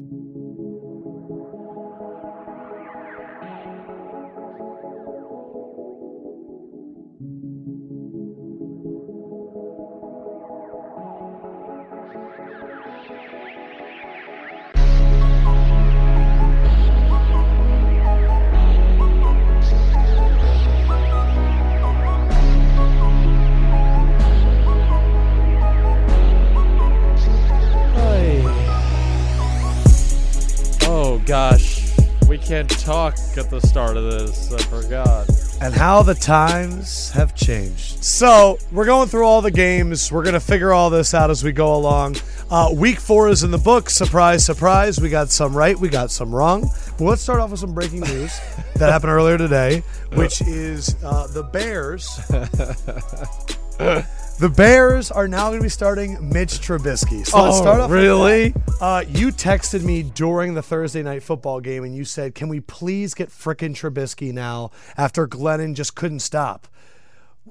Oh can't talk at the start of this. I forgot. and how the times have changed. So, we're going through all the games. We're going to figure all this out as we go along. Uh, week four is in the book. Surprise, surprise. We got some right, we got some wrong. But let's start off with some breaking news that happened earlier today, which is uh, the Bears. The Bears are now going to be starting Mitch Trubisky. So let's Oh, start off. really? Uh, you texted me during the Thursday night football game and you said, "Can we please get frickin' Trubisky now?" After Glennon just couldn't stop.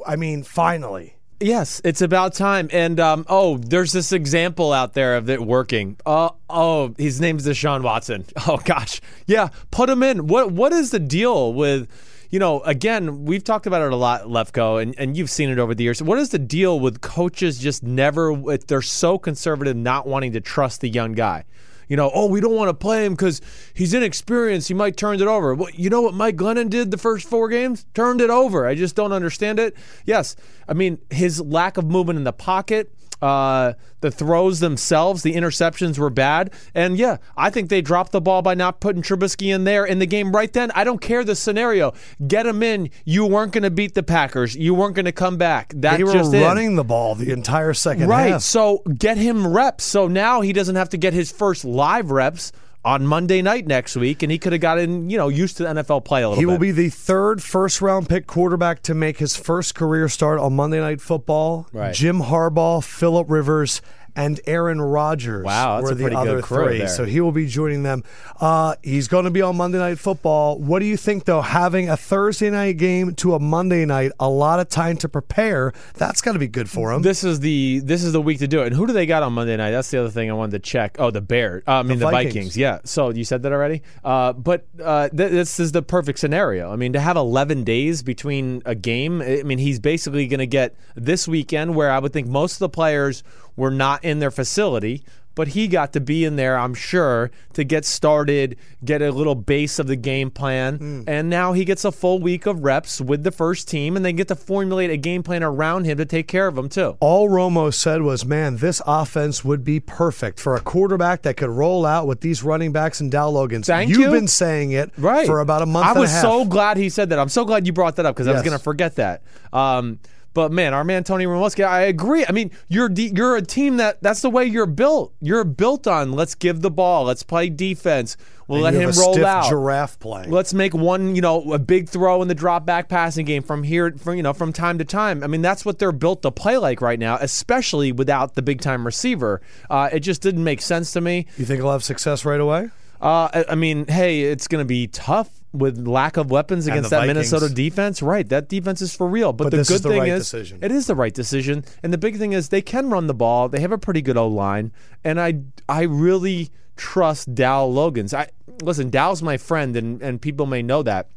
I mean, finally. Yes, it's about time. And um, oh, there's this example out there of it working. Uh, oh, his name's Deshaun Watson. Oh gosh, yeah, put him in. What what is the deal with? You know, again, we've talked about it a lot, Lefkoe, and, and you've seen it over the years. What is the deal with coaches just never, they're so conservative, not wanting to trust the young guy? You know, oh, we don't want to play him because he's inexperienced. He might turn it over. Well, you know what Mike Glennon did the first four games? Turned it over. I just don't understand it. Yes, I mean his lack of movement in the pocket, uh, the throws themselves, the interceptions were bad, and yeah, I think they dropped the ball by not putting Trubisky in there in the game right then. I don't care the scenario. Get him in. You weren't going to beat the Packers. You weren't going to come back. That's They were running the ball the entire second Right. half. So get him reps. So now he doesn't have to get his first live reps on Monday night next week, and he could have gotten you know used to the NFL play a little He bit. will be the third first round pick quarterback to make his first career start on Monday Night Football. Right. Jim Harbaugh, Philip Rivers, and Aaron Rodgers Wow, were the other three. there. So he will be joining them. Uh, he's going to be on Monday Night Football. What do you think, though? Having a Thursday night game to a Monday night, a lot of time to prepare. That's got to be good for him. This is the this is the week to do it. And who do they got on Monday night? That's the other thing I wanted to check. Oh, the Bears. Uh, I mean the, Vikings. Vikings. Yeah. So you said that already. Uh, but uh, th- this is the perfect scenario. I mean, to have 11 days between a game. I mean, he's basically going to get this weekend where I would think most of the players were not in their facility. But he got to be in there, I'm sure, to get started, get a little base of the game plan. Hmm. And now he gets a full week of reps with the first team, and they get to formulate a game plan around him to take care of him, too. all Romo said was, man, this offense would be perfect for a quarterback that could roll out with these running backs and Dow Loggains. Thank You've you. been saying it right for about a month I was so glad he said that. I'm so glad you brought that up because I was going to forget that. Um, but man, our man Tony Romoski, I agree. I mean, you're de- you're a team that that's the way you're built. You're built on let's give the ball, let's play defense. We'll let You him roll out. giraffe play. Let's make one, you know, a big throw in the drop back passing game from here, from you know, from time to time. I mean, that's what they're built to play like right now, especially without the big time receiver. Uh, it just didn't make sense to me. you think he'll have success right away? Uh, I, I mean, hey, it's going to be tough with lack of weapons against that Vikings. Minnesota defense. Right, that defense is for real. But, But the good is the thing right is, decision. it is the right decision. And the big thing is, they can run the ball. They have a pretty good O line, and I, I really trust Dal Loggains. I listen, Dal's my friend, and and people may know that.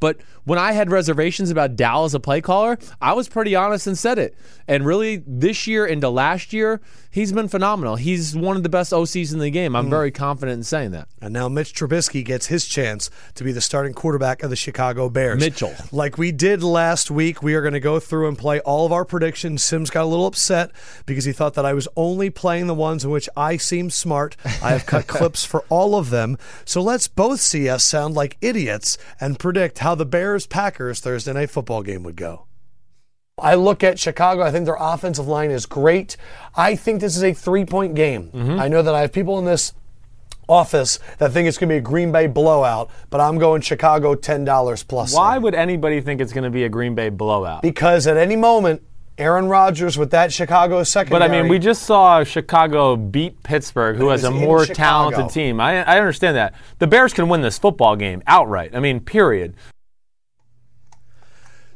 But when I had reservations about Dal as a play caller, I was pretty honest and said it. And really, this year into last year, he's been phenomenal. He's one of the best OCs in the game. I'm mm. very confident in saying that. And now Mitch Trubisky gets his chance to be the starting quarterback of the Chicago Bears. Mitchell. Like we did last week, we are going to go through and play all of our predictions. Simms got a little upset because he thought that I was only playing the ones in which I seem smart. I have cut clips for all of them. So let's both see us sound like idiots and predict how the Bears Packers Thursday night football game would go. I look at Chicago. I think their offensive line is great. I think this is a three point game. Mm-hmm. I know that I have people in this office that think it's going to be a Green Bay blowout, but I'm going Chicago $10 plus. Why would anybody think it's going to be a Green Bay blowout? Because at any moment, Aaron Rodgers with that Chicago But. I mean, we just saw Chicago beat Pittsburgh, who has a more Chicago. talented team. I, I understand that. The Bears can win this football game outright. I mean, period.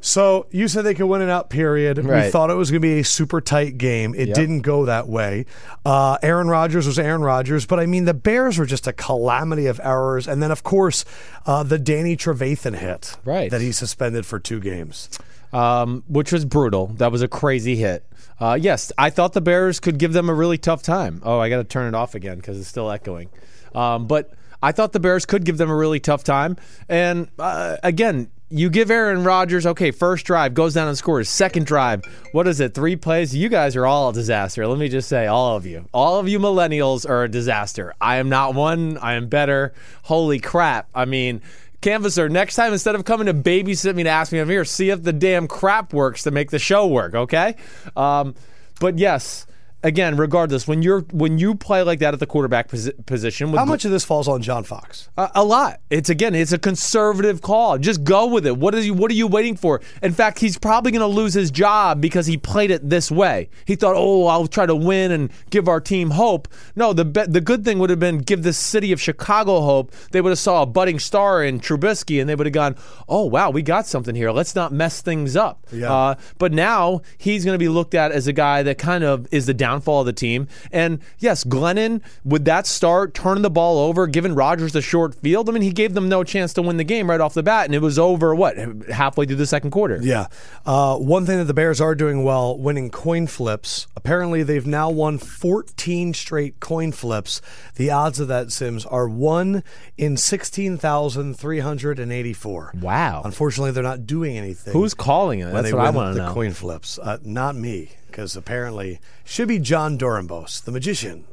So you said they could win it out. Period. We thought it was going to be a super tight game. It Yep. didn't go that way. Uh, Aaron Rodgers was Aaron Rodgers, but I mean the Bears were just a calamity of errors, and then of course uh, the Danny Trevathan hit, Right. That he suspended for two games. um, which was brutal. That was a crazy hit. Uh, yes, I thought the Bears could give them a really tough time. Oh, I got to turn it off again because it's still echoing. Um, but I thought the Bears could give them a really tough time. And uh, again, you give Aaron Rodgers, okay, first drive, goes down and scores. Second drive, what is it, three plays? You guys are all a disaster. Let me just say, all of you. All of you millennials are a disaster. I am not one. I am better. Holy crap. I mean, Canvasser, next time instead of coming to babysit me to ask me, I'm here, see if the damn crap works to make the show work, okay? Um, but yes, again, regardless, when you're when you play like that at the quarterback posi- position, with How much of this falls on John Fox? a, a lot. It's again, it's a conservative call. Just go with it. What is you? What are you waiting for? In fact, he's probably going to lose his job because he played it this way. He thought, "Oh, I'll try to win and give our team hope." No, the be- the good thing would have been give the city of Chicago hope. They would have saw a budding star in Trubisky, and they would have gone, "Oh, wow, we got something here. Let's not mess things up." Yeah. Uh, but now he's going to be looked at as a guy that kind of is the downfall of the team. And yes, Glennon, with that start, turning the ball over, giving Rodgers the short field, I mean, he gave them no chance to win the game right off the bat. And it was over, what, halfway through the second quarter? Yeah. Uh, one thing that the Bears are doing well, winning coin flips. Apparently, they've now won 14 straight coin flips. The odds of that, Simms, are 1 in 16,384. Wow. Unfortunately, they're not doing anything. Who's calling it? That's what I want to know. the coin flips? Uh, not me, because apparently should be John Dorambos, the magician.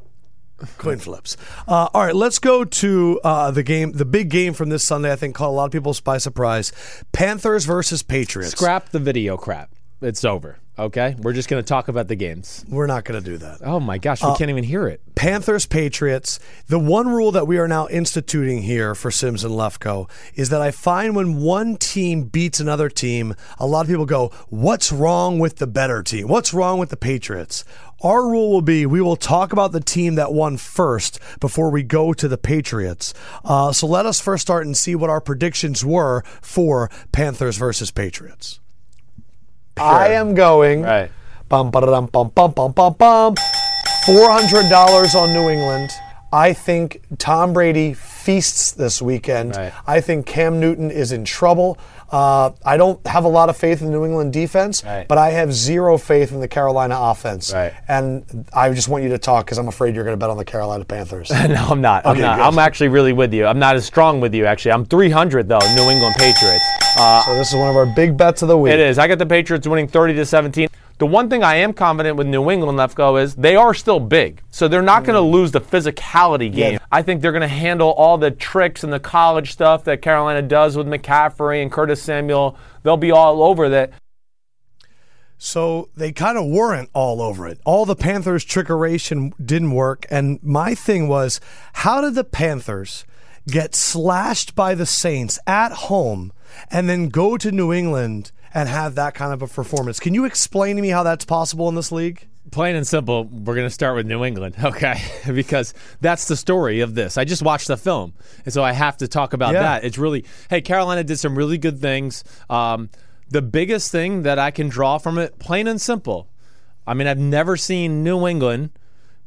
Coin flips. Uh, all right, let's go to uh, the game, the big game from this Sunday. I think caught a lot of people by surprise: Panthers versus Patriots. Scrap the video crap. It's over. Okay? We're just going to talk about the games. We're not going to do that. Oh my gosh, Uh, we can't even hear it. Panthers, Patriots. The one rule that we are now instituting here for Simms and Lefkoe is that I find when one team beats another team, a lot of people go, What's wrong with the better team? What's wrong with the Patriots? Our rule will be we will talk about the team that won first before we go to the Patriots. Uh, so let us first start and see what our predictions were for Panthers versus Patriots. I am going. Right. Bum, ba-da-dum, bum, bum, bum, bum, bum. $400 on New England. I think Tom Brady feasts this weekend. Right. I think Cam Newton is in trouble. Uh, I don't have a lot of faith in the New England defense, Right. but I have zero faith in the Carolina offense. Right. And I just want you to talk because I'm afraid you're going to bet on the Carolina Panthers. No, I'm not. I'm Okay, not. good. I'm actually really with you. I'm not as strong with you, actually. I'm 300, though, New England Patriots. Uh, so this is one of our big bets of the week. It is. I got the Patriots winning 30 to 17. The one thing I am confident with New England, Lefkoe is they are still big. So they're not going to mm. lose the physicality game. Yeah. I think they're going to handle all the tricks and the college stuff that Carolina does with McCaffrey and Curtis Samuel. They'll be all over that. So they kind of weren't all over it. All the Panthers' trickeration didn't work. And my thing was, how did the Panthers get slashed by the Saints at home and then go to New England and have that kind of a performance? Can you explain to me how that's possible in this league? Plain and simple, we're going to start with New England, okay? because that's the story of this. I just watched the film, and so I have to talk about Yeah. that. It's really, hey, Carolina did some really good things. Um, the biggest thing that I can draw from it, plain and simple, I mean, I've never seen New England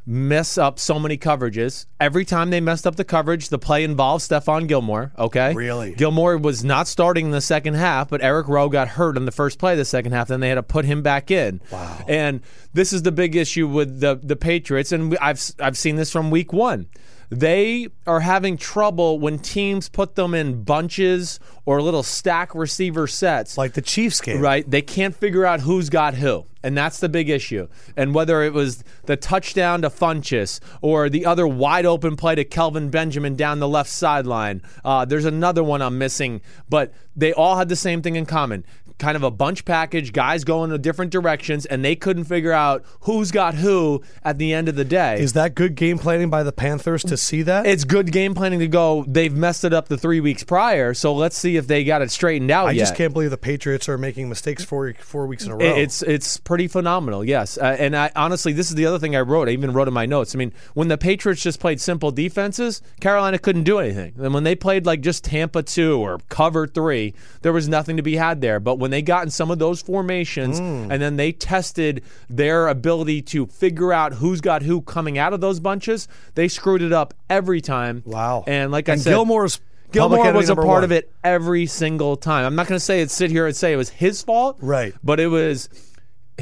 mess up so many coverages. Every time they messed up the coverage, the play involved Stephon Gilmore, okay? Really? Gilmore was not starting in the second half, but Eric Rowe got hurt in the first play of the second half. Then they had to put him back in. Wow. And this is the big issue with the the Patriots, and I've I've seen this from week one. They are having trouble when teams put them in bunches or little stack receiver sets. Like the Chiefs game. Right. They can't figure out who's got who. And that's the big issue. And whether it was the touchdown to Funchess or the other wide open play to Kelvin Benjamin down the left sideline, uh, there's another one I'm missing. But they all had the same thing in common kind of a bunch package, guys going in different directions, and they couldn't figure out who's got who at the end of the day. Is that good game planning by the Panthers to see that? it's good game planning to go. They've messed it up the three weeks prior, so let's see if they got it straightened out I yet. just can't believe the Patriots are making mistakes four four weeks in a row. It's it's pretty phenomenal, yes. Uh, and I honestly, this is the other thing I wrote. I even wrote in my notes. I mean, when the Patriots just played simple defenses, Carolina couldn't do anything. And when they played like just Tampa two or cover three, there was nothing to be had there. But when they got in some of those formations Hmm. and then they tested their ability to figure out who's got who coming out of those bunches, they screwed it up every time. Wow. And like I said, Gilmore's Gilmore was a part one. of it every single time. I'm not going to say it sit here and say it was his fault, Right. But it was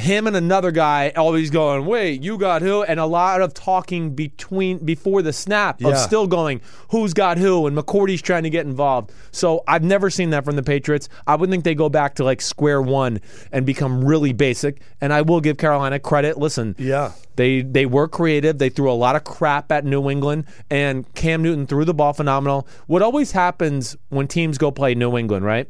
him and another guy always going, "Wait, you got who?" And a lot of talking between before the snap of Yeah. still going, "Who's got who?" And McCourty's trying to get involved. So I've never seen that from the Patriots. I would think they go back to like square one and become really basic. And I will give Carolina credit. Listen, Yeah. they they were creative. They threw a lot of crap at New England, and Cam Newton threw the ball phenomenal. What always happens when teams go play New England, right?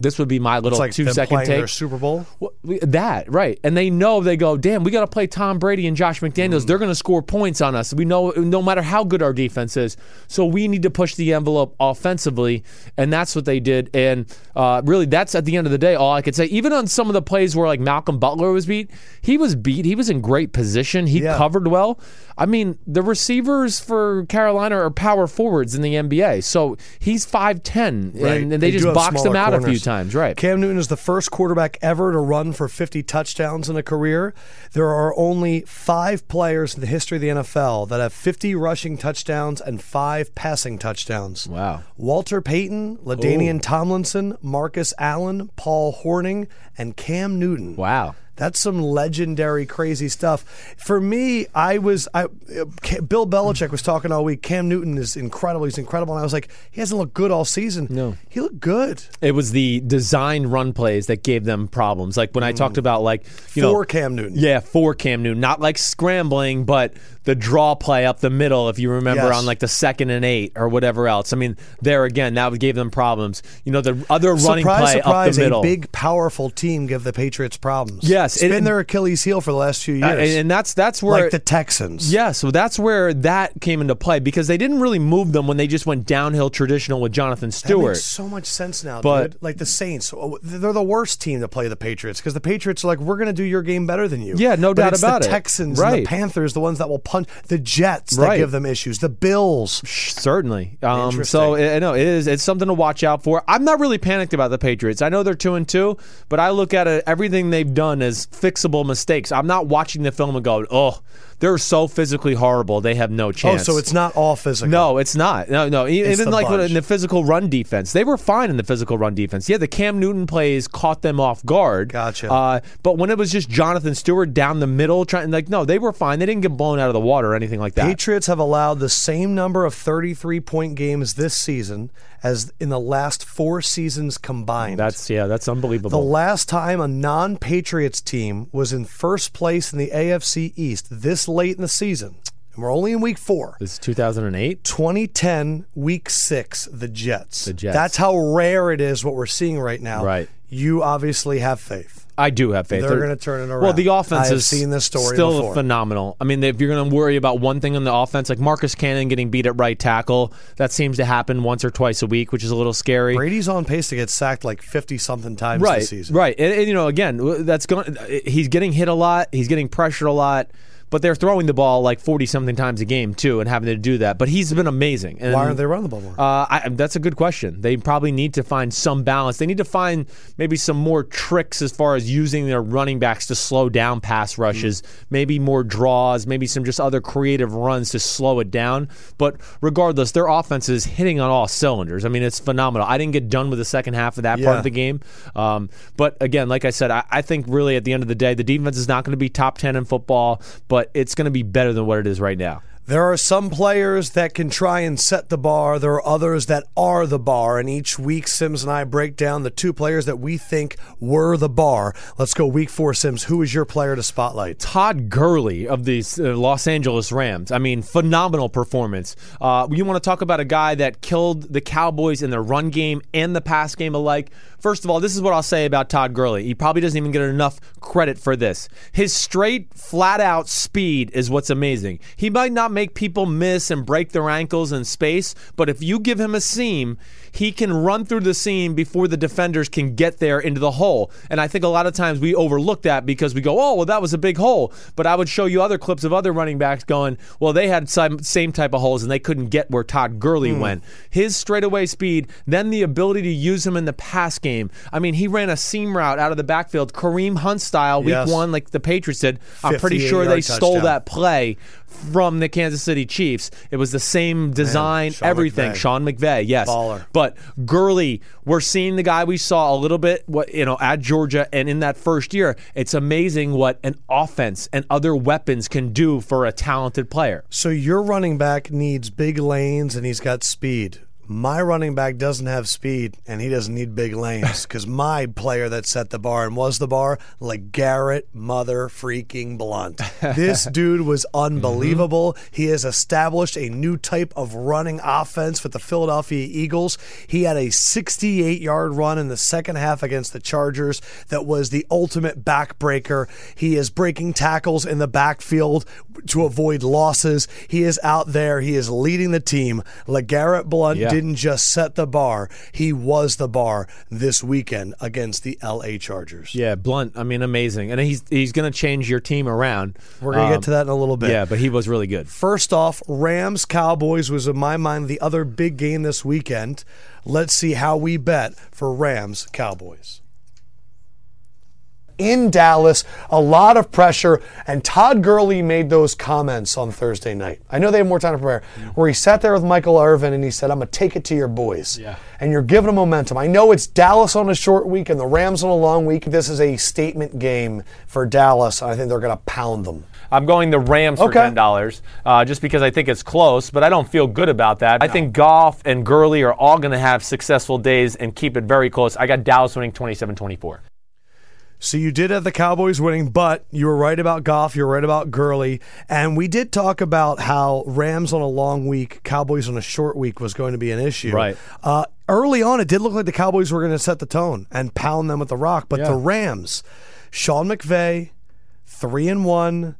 This would be my little like two second playing their take. Super Bowl. Well, we- That right, and they know they go, damn, we got to play Tom Brady and Josh McDaniels. They're going to score points on us. We know no matter how good our defense is, so we need to push the envelope offensively, and that's what they did. And uh, really, that's at the end of the day all I could say. Even on some of the plays where like Malcolm Butler was beat, he was beat. He was in great position. He Yeah. covered well. I mean, the receivers for Carolina are power forwards in the NBA, so he's five ten, Right. and, and They they, just boxed him out a few times, right? Cam Newton is the first quarterback ever to run for 50 touchdowns in a career. There are only five players in the history of the NFL that have 50 rushing touchdowns and five passing touchdowns. Wow. Walter Payton, LaDainian oh. Tomlinson, Marcus Allen, Paul Hornung, and Cam Newton. Wow. That's some legendary, crazy stuff. For me, I was I, Bill Belichick was talking all week. Cam Newton is incredible. He's incredible, and I was like, he hasn't looked good all season. No. he looked good. It was the designed run plays that gave them problems. Like when I mm. talked about like you For know Cam Newton. Yeah, for Cam Newton, not like scrambling, but the draw play up the middle. If you remember Yes. on like the second and eight or whatever else. I mean, there again, that gave them problems. You know, the other running surprise, play surprise, up the middle. a big, powerful team give the Patriots problems. Yes, it's and- been their Achilles heel for the last few years. Uh, and, and that's that's where like the Texans. Yeah, so that's where that came into play because they didn't really move them when they just went downhill traditional with Jonathan Stewart. makes so much sense now, But- dude. Like the Saints, oh, they're the worst team to play the Patriots because the Patriots are like, we're going to do your game better than you. Yeah, no But doubt it's about the it. Texans and Right. the Panthers, the ones that will punch the Jets that Right. give them issues. The Bills. Certainly. Um, so I know it is. It's something to watch out for. I'm not really panicked about the Patriots. I know they're two and two, but I look at it, everything they've done as fixable mistakes. I'm not watching the film and going, "Oh, they're so physically horrible. They have no chance. Oh, so it's not all physical. No, it's not. No, no. It's Even like bunch. in the physical run defense, they were fine in the physical run defense. Yeah, the Cam Newton plays caught them off guard. Gotcha. Uh, but when it was just Jonathan Stewart down the middle, trying like, no, they were fine. They didn't get blown out of the water or anything like that. Patriots have allowed the same number of 33 point games this season as in the last four seasons combined. That's yeah, that's unbelievable. the last time a non Patriots team was in first place in the AFC East this late in the season, and we're only in week four. this is 2008. 2010, week six, the Jets. The Jets. That's how rare it is what we're seeing right now. Right. You obviously have faith. I do have faith. They're gonna turn it around. Well, the offense is seen this story still before. phenomenal. I mean, if you're going to worry about one thing on the offense, like Marcus Cannon getting beat at right tackle, that seems to happen once or twice a week, which is a little scary. Brady's on pace to get sacked like 50 something times right, this season. right, and, and, you know, again, that's going. He's getting hit a lot. He's getting pressured a lot. But they're throwing the ball like forty something times a game too, and having to do that. But he's been amazing. And, Why aren't they running the ball more? Uh, I, that's a good question. They probably need to find some balance. They need to find maybe some more tricks as far as using their running backs to slow down pass rushes. Maybe more draws. Maybe some just other creative runs to slow it down. But regardless, their offense is hitting on all cylinders. I mean, it's phenomenal. I didn't get done with the second half of that part of the game. Um, but again, like I said, I, I think really at the end of the day, the defense is not going to be top ten in football, but it's going to be better than what it is right now. There are some players that can try and set the bar. There are others that are the bar. And each week, Simms and I break down the two players that we think were the bar. Let's go week four, Simms. Who is your player to spotlight? Todd Gurley of the uh, Los Angeles Rams. I mean, phenomenal performance. Uh, you want to talk about a guy that killed the Cowboys in the run game and the pass game alike? First of all, this is what I'll say about Todd Gurley. He probably doesn't even get enough credit for this. His straight, flat out speed is what's amazing. He might not make people miss and break their ankles in space, but if you give him a seam, he can run through the seam before the defenders can get there into the hole. And I think a lot of times we overlook that because we go, oh, well, that was a big hole. But I would show you other clips of other running backs going, well, they had some same type of holes and they couldn't get where Todd Gurley went. His straightaway speed, then the ability to use him in the pass game. I mean, he ran a seam route out of the backfield, Kareem Hunt style, week Yes. one, like the Patriots did. I'm pretty sure 58-yard they stole that play from the Kansas City Chiefs. It was the same design, Sean everything. McVay. Sean McVay, yes. Baller. But Gurley, we're seeing the guy we saw a little bit, what you know, at Georgia, and in that first year, it's amazing what an offense and other weapons can do for a talented player. So your running back needs big lanes and he's got speed. My running back doesn't have speed and he doesn't need big lanes because my player that set the bar and was the bar, like Garrett Mother freaking Blunt. This dude was mm-hmm. unbelievable. He has established a new type of running offense with the Philadelphia Eagles. He had a 68 yard run in the second half against the Chargers that was the ultimate backbreaker. He is breaking tackles in the backfield to avoid losses. He is out there. He is leading the team. LeGarrette Blunt Yeah. Didn't just set the bar, he was the bar this weekend against the LA Chargers. Yeah, Blunt. I mean, amazing, and he's he's going to change your team around. We're going to Um, get to that in a little bit. Yeah, but he was really good. First off, Rams Cowboys was in my mind the other big game this weekend. Let's see how we bet for Rams Cowboys. In Dallas, a lot of pressure, and Todd Gurley made those comments on Thursday night. I know they have more time to prepare, where he sat there with Michael Irvin and he said, I'm going to take it to your boys. Yeah. And you're giving them momentum. I know it's Dallas on a short week and the Rams on a long week. This is a statement game for Dallas. And I think they're going to pound them. I'm going the Rams for Okay. ten dollars, uh, just because I think it's close, but I don't feel good about that. I think Goff and Gurley are all going to have successful days and keep it very close. I got Dallas winning 27-24. So you did have the Cowboys winning, but you were right about Goff. You were right about Gurley, and we did talk about how Rams on a long week, Cowboys on a short week was going to be an issue. Right. Uh, early on, it did look like the Cowboys were going to set the tone and pound them with the rock, but Yeah. the Rams, Sean McVay, three and one.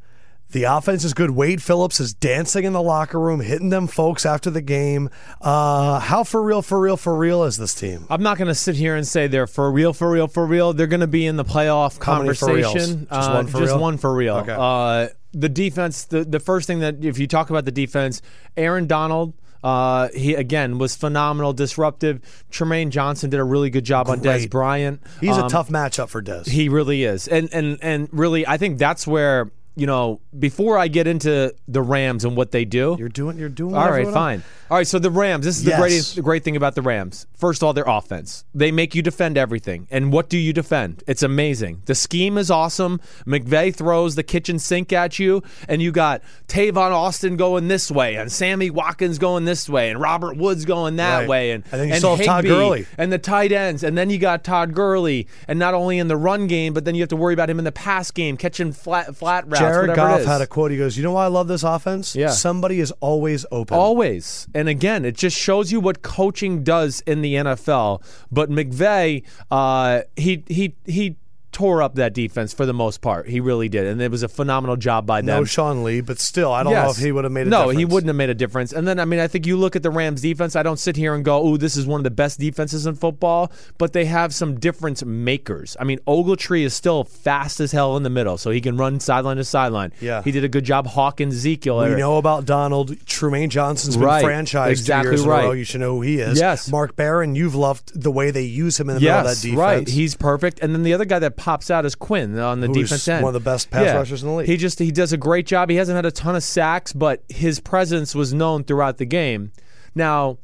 The offense is good. Wade Phillips is dancing in the locker room, hitting them folks after the game. Uh, how for real, for real, for real is this team? I'm not going to sit here and say they're for real, for real, for real. They're going to be in the playoff How conversation. Just Uh, one for just real? one for real. Okay. Uh, the defense, the, the first thing that, if you talk about the defense, Aaron Donald. Uh, he again was phenomenal, disruptive. Trumaine Johnson did a really good job on Dez Bryant. He's a Um, tough matchup for Dez. He really is, and and and really, I think that's where you know before I get into the Rams and what they do, You're doing. You're doing. all right, fine. All right, so the Rams. This is the greatest, the great thing about the Rams. First of all, their offense. They make you defend everything. And what do you defend? It's amazing. The scheme is awesome. McVay throws the kitchen sink at you, and you got Tavon Austin going this way, and Sammy Watkins going this way, and Robert Woods going that Right. way, and And then you Todd Gurley. and the tight ends, and then you got Todd Gurley, and not only in the run game, but then you have to worry about him in the pass game, catching flat flat routes. Whatever it Goff had a quote. He goes, "You know why I love this offense? Yeah. somebody is always open. Always. And again, it just shows you what coaching does in the NFL. But McVay, uh, he he he tore up that defense for the most part. He really did, and it was a phenomenal job by them. no Sean Lee, but still, I don't know if he would have made a no, difference. he wouldn't have made a difference. And then, I mean, I think you look at the Rams defense. I don't sit here and go, "Ooh, this is one of the best defenses in football," but they have some difference makers. I mean, Ogletree is still fast as hell in the middle, so he can run sideline to sideline. Yeah. he did a good job hawking Ezekiel. We know about Donald. Trumaine Johnson's been Right. franchised Exactly two years in a right. row. You should know who he is. Yes. Mark Barron. You've loved the way they use him in the middle of that defense. right. He's perfect. And then the other guy that pops out is Quinn on the Who's defense end. one of the best pass rushers in the league. He just he does a great job. He hasn't had a ton of sacks, but his presence was known throughout the game. Now,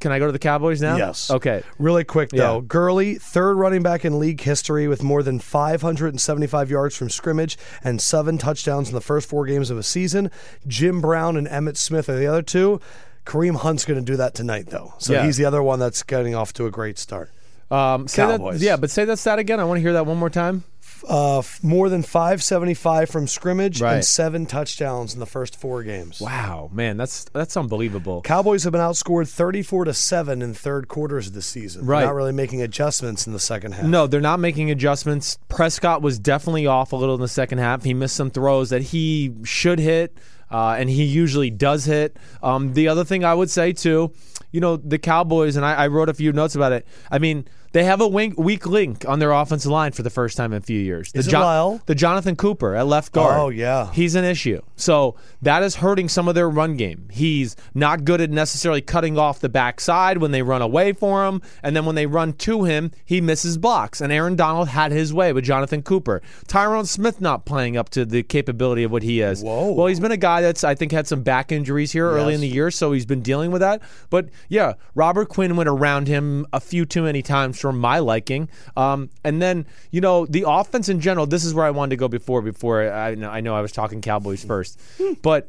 can I go to the Cowboys now? Yes. Okay. Really quick though, Yeah. Gurley, third running back in league history with more than 575 yards from scrimmage and seven touchdowns in the first four games of a season. Jim Brown and Emmitt Smith are the other two. Kareem Hunt's going to do that tonight though, so Yeah. he's the other one that's getting off to a great start. Um, say that, yeah, but say that stat again. I want to hear that one more time. Uh, more than 575 from scrimmage Right. and seven touchdowns in the first four games. Wow, man, that's that's unbelievable. Cowboys have been outscored 34 to 7 in third quarters of the season. They're Right. Not really making adjustments in the second half. No, they're not making adjustments. Prescott was definitely off a little in the second half. He missed some throws that he should hit. uh, and he usually does hit. Um, the other thing I would say too, you know, the Cowboys, and I, I wrote a few notes about it. I mean, they have a wink, weak link on their offensive line for the first time in a few years. The Is it Lyle? The Jonathan Cooper at left guard. Oh, yeah. He's an issue. So that is hurting some of their run game. He's not good at necessarily cutting off the backside when they run away for him. And then when they run to him, he misses blocks. And Aaron Donald had his way with Jonathan Cooper. Tyron Smith not playing up to the capability of what he is. Whoa. Well, he's been a guy that's, I think, had some back injuries here early in the year. So he's been dealing with that. But yeah, Robert Quinn went around him a few too many times for my liking. Um, and then, you know, the offense in general, this is where I wanted to go before, before I, know- I know I was talking Cowboys first. but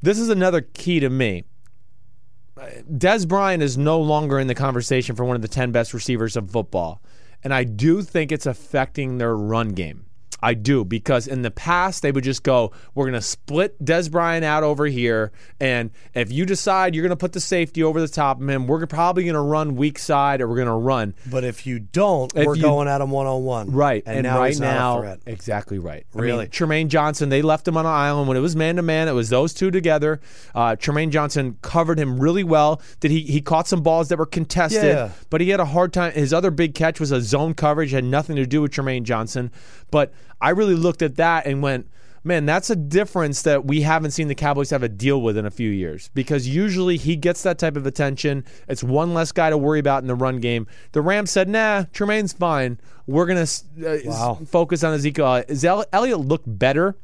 this is another key to me. Dez Bryant is no longer in the conversation for one of the 10 best receivers of football. And I do think it's affecting their run game. I do because in the past they would just go, "We're going to split Dez Bryant out over here, and if you decide you're going to put the safety over the top of him, we're probably going to run weak side or we're going to run." But if you don't, If we're you- going at him one on one. Right, And, now right now, exactly right. I Really? mean, Trumaine Johnson, they left him on an island when it was man to man. It was those two together. Uh, Trumaine Johnson covered him really well. Did he? He caught some balls that were contested, Yeah. but he had a hard time. His other big catch was a zone coverage, had nothing to do with Trumaine Johnson. But I really looked at that and went. Man, that's a difference that we haven't seen the Cowboys have a deal with in a few years because usually he gets that type of attention. It's one less guy to worry about in the run game. The Rams said, nah, Trumaine's fine. We're going to uh, Wow. focus on Ezekiel. Ezel- Elliott looked better,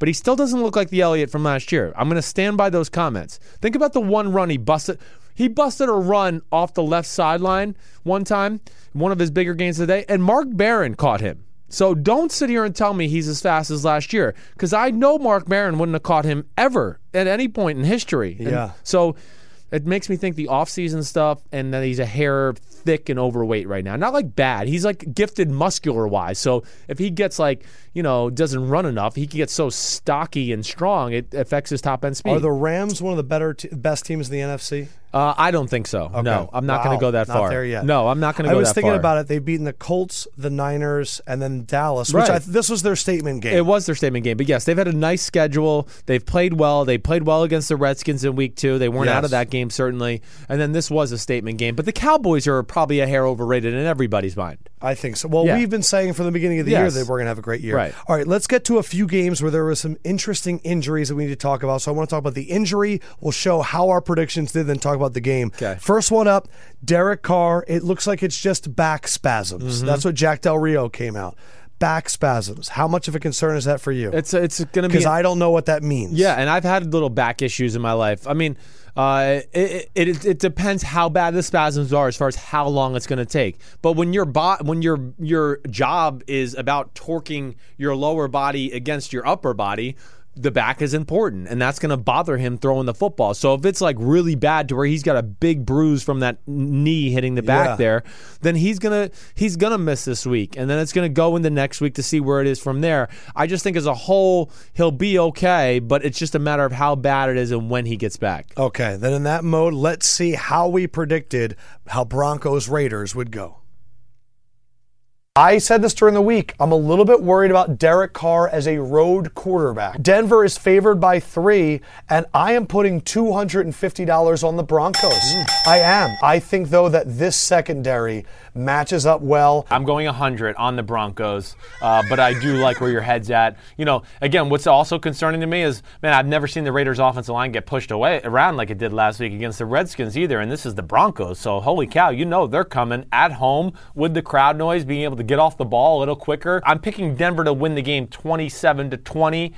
but he still doesn't look like the Elliott from last year. I'm going to stand by those comments. Think about the one run he busted. He busted a run off the left sideline one time, one of his bigger games of the day, and Mark Barron caught him. So don't sit here and tell me he's as fast as last year, because I know Mark Barron wouldn't have caught him ever at any point in history. And Yeah. so it makes me think the offseason stuff and that he's a hair thick and overweight right now. Not like bad. He's like gifted muscular wise. So if he gets like, you know, doesn't run enough, he can get so stocky and strong, it affects his top end speed. Are the Rams one of the better, t- best teams in the NFC? Uh, I don't think so. No, I'm not going to go that Not far. there yet. No, I'm not going to I was thinking far. about it. They've beaten the Colts, the Niners, and then Dallas. Which Right. I, this was their statement game. It was their statement game. But yes, they've had a nice schedule. They've played well. They played well against the Redskins in week two. They weren't out of that game, certainly. And then this was a statement game. But the Cowboys are probably a hair overrated in everybody's mind. I think so. Well, Yeah. we've been saying from the beginning of the year that we're going to have a great year. Right. All right, let's get to a few games where there was some interesting injuries that we need to talk about. So I want to talk about the injury. We'll show how our predictions did, then talk about the game. Okay. First one up, Derek Carr. It looks like it's just back spasms. Mm-hmm. That's what Jack Del Rio came out. Back spasms. How much of a concern is that for you? It's it's going to be Because I don't know what that means. Yeah, and I've had little back issues in my life. I mean, uh, it, it, it it depends how bad the spasms are as far as how long it's going to take. But when your bo- when your your job is about torquing your lower body against your upper body. The back is important, and that's going to bother him throwing the football. So if it's like really bad to where he's got a big bruise from that knee hitting the back Yeah. there, then he's gonna he's gonna miss this week, and then it's gonna go into next week to see where it is from there. I just think as a whole he'll be okay, but it's just a matter of how bad it is and when he gets back. Okay, then in that mode, let's see how we predicted how Broncos Raiders would go. I said this during the week. I'm a little bit worried about Derek Carr as a road quarterback. Denver is favored by three, and I am putting $250 on the Broncos. I am. I think, though, that this secondary matches up well. I'm going 100 on the Broncos, uh, but I do like where your head's at. You know, again, what's also concerning to me is, man, I've never seen the Raiders' offensive line get pushed away around like it did last week against the Redskins either, and this is the Broncos. So, holy cow, you know they're coming at home with the crowd noise, being able to get off the ball a little quicker. I'm picking Denver to win the game 27 to 20.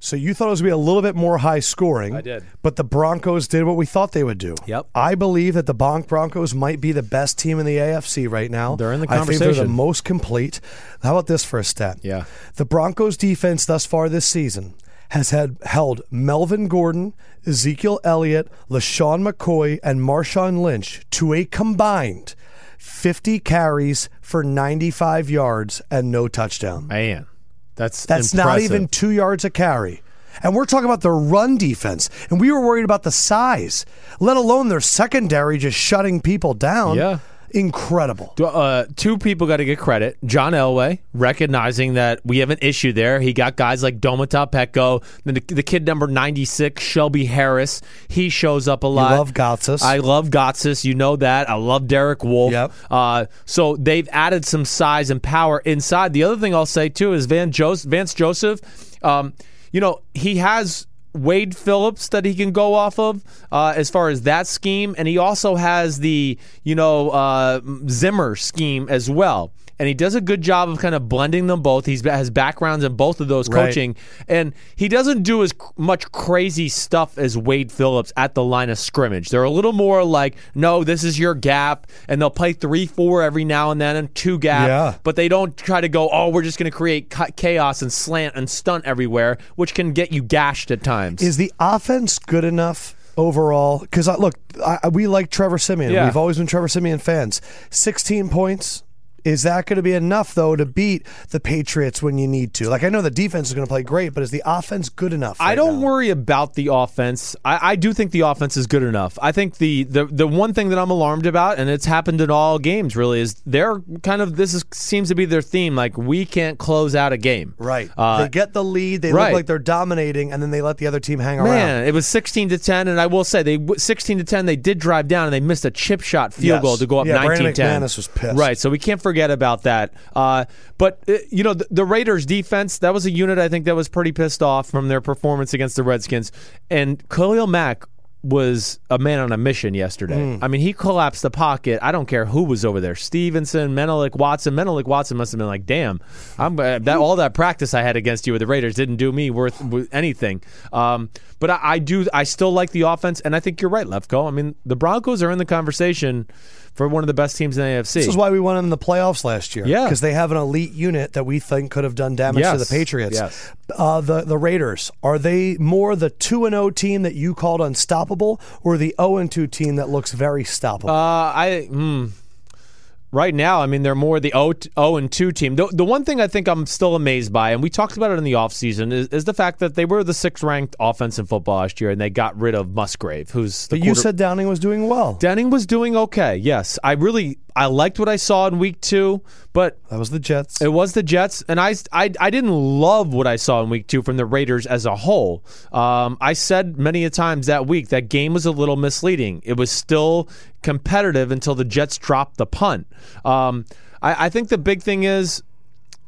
So you thought it was going to be a little bit more high scoring. I did. But the Broncos did what we thought they would do. Yep. I believe that the Bonk Broncos might be the best team in the AFC right now. They're in the I think they're the most complete. How about this for a stat? Yeah. The Broncos defense thus far this season has had held Melvin Gordon, Ezekiel Elliott, LeSean McCoy, and Marshawn Lynch to a combined 50 carries for 95 yards and no touchdown. Man, that's That's not even two yards a carry. And we're talking about their run defense. And we were worried about the size, let alone their secondary just shutting people down. Yeah. Incredible. Uh, two people got to get credit. John Elway, recognizing that we have an issue there. He got guys like Domata Peko, the, the kid number 96, Shelby Harris. He shows up a lot. I love Gotsis. I love Gotsis. You know that. I love Derek Wolfe. Yep. Uh, so they've added some size and power inside. The other thing I'll say, too, is Van Jos- Vance Joseph. Um, you know, he has Wade Phillips that he can go off of uh, as far as that scheme, and he also has the you know uh, Zimmer scheme as well. And he does a good job of kind of blending them both. He has backgrounds in both of those Right. coaching, and he doesn't do as much crazy stuff as Wade Phillips at the line of scrimmage. They're a little more like, no, this is your gap, and they'll play three, four every now and then, and two gap Yeah. but they don't try to go, oh, we're just going to create chaos and slant and stunt everywhere, which can get you gashed at times. Is the offense good enough overall? Because uh, look, I, I- we like Trevor Siemian. Yeah. We've always been Trevor Siemian fans. 16 points. Is that going to be enough though to beat the Patriots when you need to? Like I know the defense is going to play great, but is the offense good enough? I don't now? worry about the offense. I, I do think the offense is good enough. I think the, the the one thing that I'm alarmed about, and it's happened in all games really, is they're kind of this is, seems to be their theme. Like we can't close out a game. Right. Uh, they get the lead. They right. look like they're dominating, and then they let the other team hang around. Man, it was 16 to 10, and I will say they 16 to 10. They did drive down, and they missed a chip shot field Yes. goal to go up Yeah, 19 Brandon 10. McManus was pissed. Right, so we can't forget about that. Uh, but uh, you know, the, the Raiders' defense that was a unit I think that was pretty pissed off from their performance against the Redskins, and Khalil Mack was a man on a mission yesterday. Hmm. I mean, he collapsed the pocket. I don't care who was over there. Stephenson, Menelik, Watson. Menelik Watson must have been like, "Damn, I'm uh, that all that practice I had against you with the Raiders didn't do me worth anything." Um, but I, I do, I still like the offense, and I think you're right, Lefkoe. I mean, the Broncos are in the conversation for one of the best teams in the AFC. This is why we won in the playoffs last year. Yeah. because they have an elite unit that we think could have done damage to the Patriots. Yes. Uh, the the Raiders are they more the two and zero team that you called unstoppable, or the zero and two team that looks very stoppable? Uh, I hmm. right now, I mean, they're more the 0, 0 and 2 team. The, the one thing I think I'm still amazed by, and we talked about it in the offseason, is, is the fact that they were the sixth ranked offense in football last year, and they got rid of Musgrave, who's the but you said Downing was doing well. Downing was doing okay. Yes, I really I liked what I saw in week two, but that was the Jets. it was the Jets, and I, I, I didn't love what I saw in week two from the Raiders as a whole. Um, I said many a times that week that game was a little misleading. It was still competitive until the Jets dropped the punt. Um, I, I think the big thing is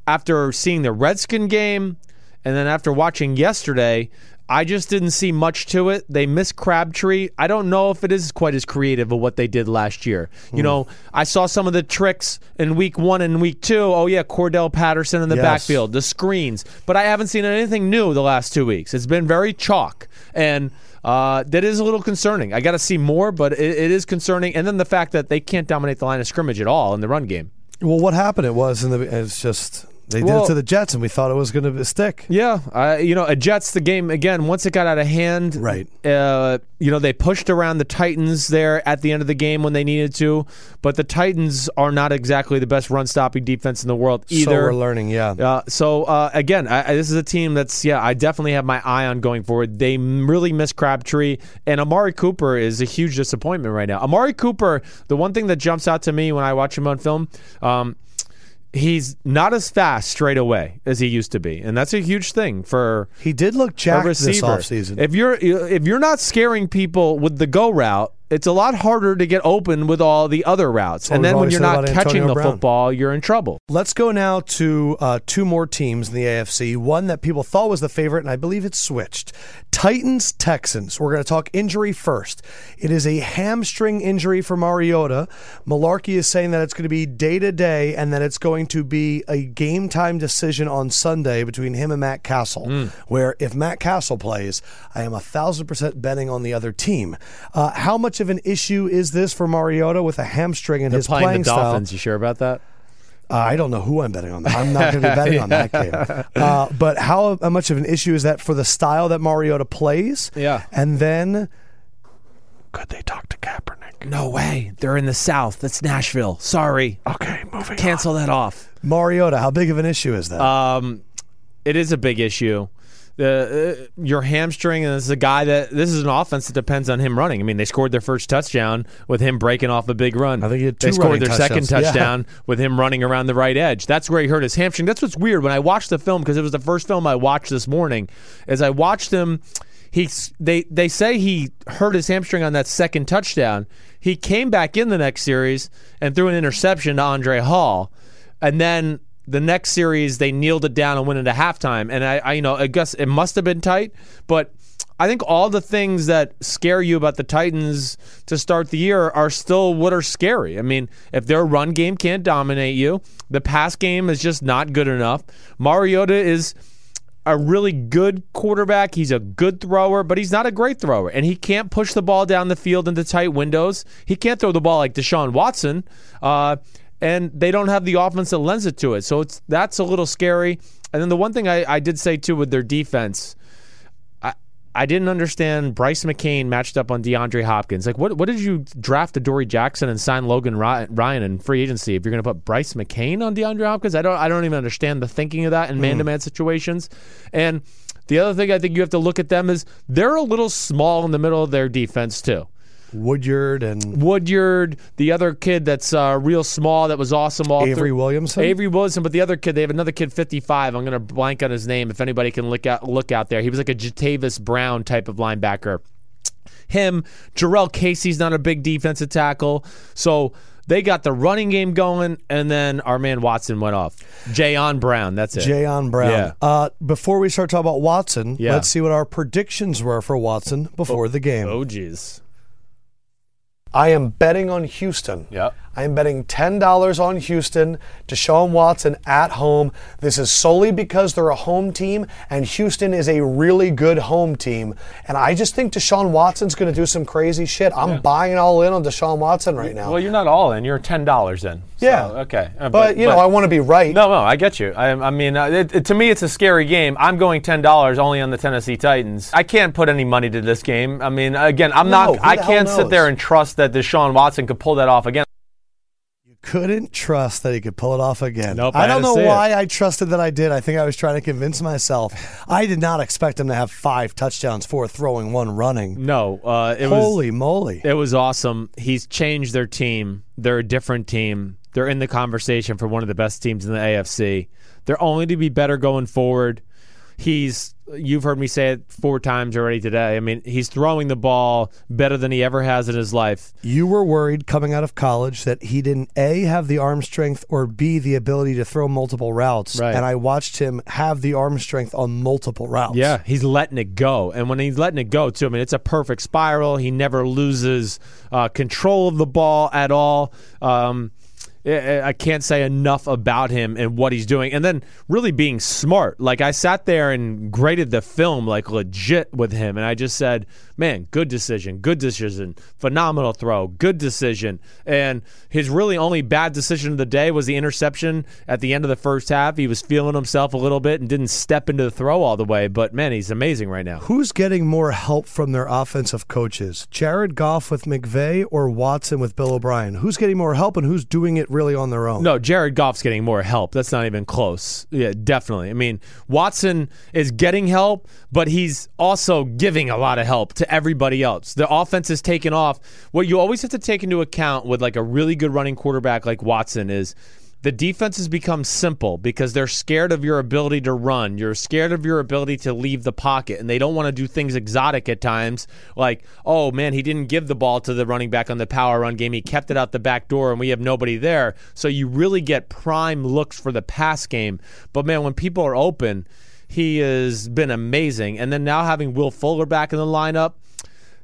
after seeing the Redskin game and then after watching yesterday, I just didn't see much to it. They missed Crabtree. I don't know if it is quite as creative of what they did last year. You know, I saw some of the tricks in week one and week two. Oh, yeah, Cordarrelle Patterson in the Yes. backfield, the screens. But I haven't seen anything new the last two weeks. It's been very chalk. And uh, that is a little concerning. I got to see more, but it, it is concerning. And then the fact that they can't dominate the line of scrimmage at all in the run game. well, what happened? It was in the. It's just they did it to the Jets, and we thought it was going to stick. Yeah, uh, you know, a Jets the game again. Once it got out of hand, Right. Uh, you know, they pushed around the Titans there at the end of the game when they needed to, but the Titans are not exactly the best run stopping defense in the world So either. we're learning, yeah. Uh, so uh, again, I, I- this is a team that's yeah, I definitely have my eye on going forward. They really miss Crabtree, and Amari Cooper is a huge disappointment right now. Amari Cooper, the one thing that jumps out to me when I watch him on film. Um, He's not as fast straight away as he used to be, and that's a huge thing for He did look a jacked this receiver. offseason. If you're if you're not scaring people with the go route, it's a lot harder to get open with all the other routes. and then when you're not catching the Brown. football, you're in trouble. Let's go now to uh, two more teams in the AFC. One that people thought was the favorite, and I believe it's switched. Titans, Texans. We're going to talk injury first. It is a hamstring injury for Mariota. Mularkey is saying that it's going to be day to day and that it's going to be a game time decision on Sunday between him and Matt Cassel. Hmm. Where if Matt Cassel plays, I am a thousand percent betting on the other team. Uh, how much of an issue is this for Mariota with a hamstring and They're his playing playing the style? Dolphins. You sure about that? Uh, I don't know who I'm betting on. I'm not going to be betting on that game. Uh, but how, how much of an issue is that for the style that Mariota plays? Yeah. And then could they talk to Kaepernick? No way. They're in the South. That's Nashville. Sorry. Okay, moving Cancel that off. on. Mariota, how big of an issue is that? Um, it is a big issue. The uh, your hamstring, and this is a guy that this is an offense that depends on him running. I mean, they scored their first touchdown with him breaking off a big run. I think he had they scored their second touchdowns. Yeah. touchdown with him running around the right edge. That's where he hurt his hamstring. That's what's weird when I watched the film because it was the first film I watched this morning. As I watched him, he they they say he hurt his hamstring on that second touchdown. He came back in the next series and threw an interception to Andre Hal, and then the next series they kneeled it down and went into halftime. And I, I you know I guess it must have been tight, but. I think all the things that scare you about the Titans to start the year are still what are scary. I mean, if their run game can't dominate you, the pass game is just not good enough. Mariota is a really good quarterback. He's a good thrower, but he's not a great thrower. And he can't push the ball down the field into tight windows. He can't throw the ball like Deshaun Watson. Uh, and they don't have the offense that lends it to it. So it's that's a little scary. And then the one thing I, I did say too with their defense, I I didn't understand Brice McCain matched up on DeAndre Hopkins. Like, what what did you draft Adoree' Jackson and sign Logan Ryan in free agency if you're going to put Brice McCain on DeAndre Hopkins? I don't I don't even understand the thinking of that in man to hmm. man situations. And the other thing I think you have to look at them is they're a little small in the middle of their defense too. Woodyard and Woodyard, the other kid that's uh, real small that was awesome all Avery through- Williamson. Avery Williamson, but the other kid, they have another kid, 55. I'm going to blank on his name. If anybody can look out, look out there, he was like a Jatavis Brown type of linebacker. Him, Jurrell Casey's not a big defensive tackle, so they got the running game going, and then our man Watson went off. Jayon Brown, that's it. Jayon Brown. Yeah. Uh, before we start talking about Watson, Yeah. let's see what our predictions were for Watson before the game. oh, jeez. I am betting on Houston. Yep. I am betting $10 on Houston, Deshaun Watson at home. This is solely because they're a home team, and Houston is a really good home team. And I just think Deshaun Watson's going to do some crazy shit. I'm buying all in on Deshaun Watson right now. Well, you're not all in. You're ten dollars in. So, Yeah. okay. Uh, but, you know, I want to be right. No, no, I get you. I, I mean, uh, it, it- to me, it's a scary game. I'm going ten dollars only on the Tennessee Titans. I can't put any money to this game. I mean, again, I'm No, not. I can't sit there and trust that Deshaun Watson could pull that off again. Couldn't trust that he could pull it off again. Nope, I I don't know see it. why I trusted that I did. I think I was trying to convince myself. I did not expect him to have five touchdowns, four throwing, one running. No, uh, it was Holy moly. it was awesome. He's changed their team. They're a different team. They're in the conversation for one of the best teams in the AFC. They're only to be better going forward. He's you've heard me say it four times already today. I mean, he's throwing the ball better than he ever has in his life. You were worried coming out of college that he didn't A, have the arm strength, or B, the ability to throw multiple routes. Right. And I watched him have the arm strength on multiple routes. Yeah, he's letting it go, and when he's letting it go too, I mean, it's a perfect spiral. He never loses uh, control of the ball at all. Um, I can't say enough about him and what he's doing, and then really being smart. Like I sat there and graded the film like legit with him, and I just said, "Man, good decision, good decision, phenomenal throw, good decision." And his really only bad decision of the day was the interception at the end of the first half. He was feeling himself a little bit and didn't step into the throw all the way, but man, he's amazing right now. Who's getting more help from their offensive coaches? Jared Goff with McVay or Watson with Bill O'Brien? Who's getting more help and who's doing it really on their own? No, Jared Goff's getting more help. That's not even close. Yeah, definitely. I mean, Watson is getting help, but he's also giving a lot of help to everybody else. The offense is taken off. What you always have to take into account with like a really good running quarterback like Watson is the defense has become simple because they're scared of your ability to run. You're scared of your ability to leave the pocket, and they don't want to do things exotic at times. Like, oh man, he didn't give the ball to the running back on the power run game. He kept it out the back door, and we have nobody there. So you really get prime looks for the pass game. But man, when people are open, he has been amazing. And then now having Will Fuller back in the lineup,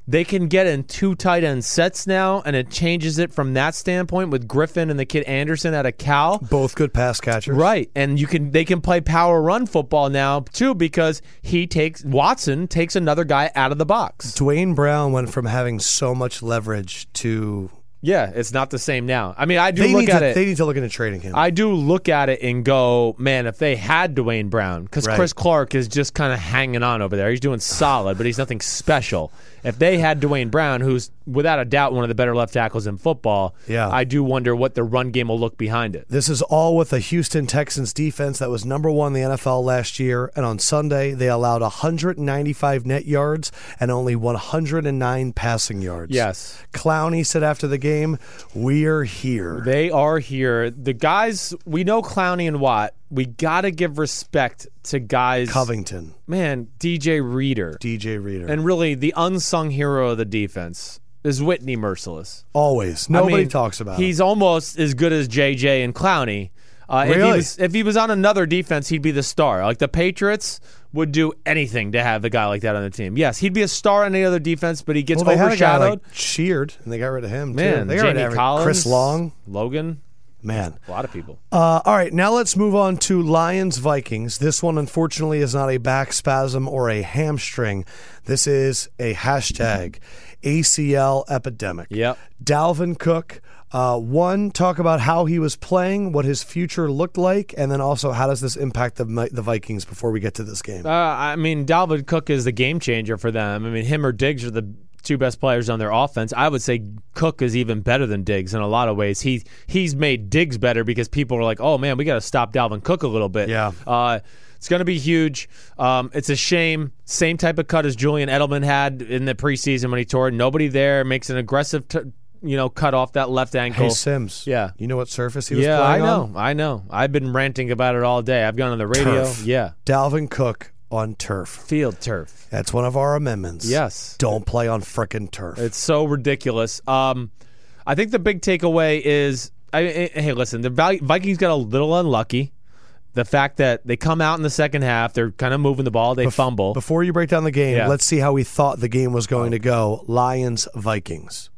they can get in two tight end sets now, and it changes it from that standpoint with Griffin and the kid Anderson out of Cal. Both good pass catchers. Right, and you can they can play power run football now too because he takes Watson takes another guy out of the box. Duane Brown went from having so much leverage to Yeah, it's not the same now. I mean, I do they look need at to, it. they need to look into trading him. I do look at it and go, man, if they had Duane Brown, because Right. Chris Clark is just kind of hanging on over there. He's doing solid, but he's nothing special. If they had Duane Brown, who's without a doubt one of the better left tackles in football, Yeah. I do wonder what the run game will look behind it. This is all with a Houston Texans defense that was number one in the NFL last year. And on Sunday, they allowed 195 net yards and only 109 passing yards. Yes. Clowney said after the game, We're here. They are here. The guys we know Clowney and Watt. We got to give respect to guys. Covington, Man, DJ Reader, DJ Reader. and really the unsung hero of the defense is Whitney Mercilus. Always. I Nobody mean, talks about him. He's almost as good as JJ and Clowney. Uh, If he, Really? was, if he was on another defense, he'd be the star. Like the Patriots would do anything to have a guy like that on the team. Yes, he'd be a star on any other defense, but he gets Well, they had a guy overshadowed. like Sheard, and they got rid of him, too. Man, They got rid of Collins, Chris Long. Logan, Man. a lot of people. Uh, all right, now let's move on to Lions Vikings. This one, unfortunately, is not a back spasm or a hamstring. This is a hashtag ACL epidemic. Yep. Dalvin Cook. Uh, one, talk about how he was playing, what his future looked like, and then also how does this impact the the Vikings before we get to this game. Uh, I mean, Dalvin Cook is the game changer for them. I mean, him or Diggs are the two best players on their offense. I would say Cook is even better than Diggs in a lot of ways. He he's made Diggs better because people are like, oh man, we got to stop Dalvin Cook a little bit. Yeah. Uh, it's going to be huge. Um, it's a shame. Same type of cut as Julian Edelman had in the preseason when he tore. Nobody there makes an aggressive, t- you know, cut off that left ankle. hey, Simms. Yeah. You know what surface he was yeah, I know. on? I know. I've been ranting about it all day. I've gone on the radio. Turf. Yeah. Dalvin Cook on turf. Field turf. That's one of our amendments. Yes. Don't play on frickin' turf. It's so ridiculous. Um, I think the big takeaway is, I, I- hey, listen, the Vikings got a little unlucky. The fact that they come out in the second half, they're kind of moving the ball, they fumble. Before you break down the game, Yeah. let's see how we thought the game was going to go. Lions Vikings.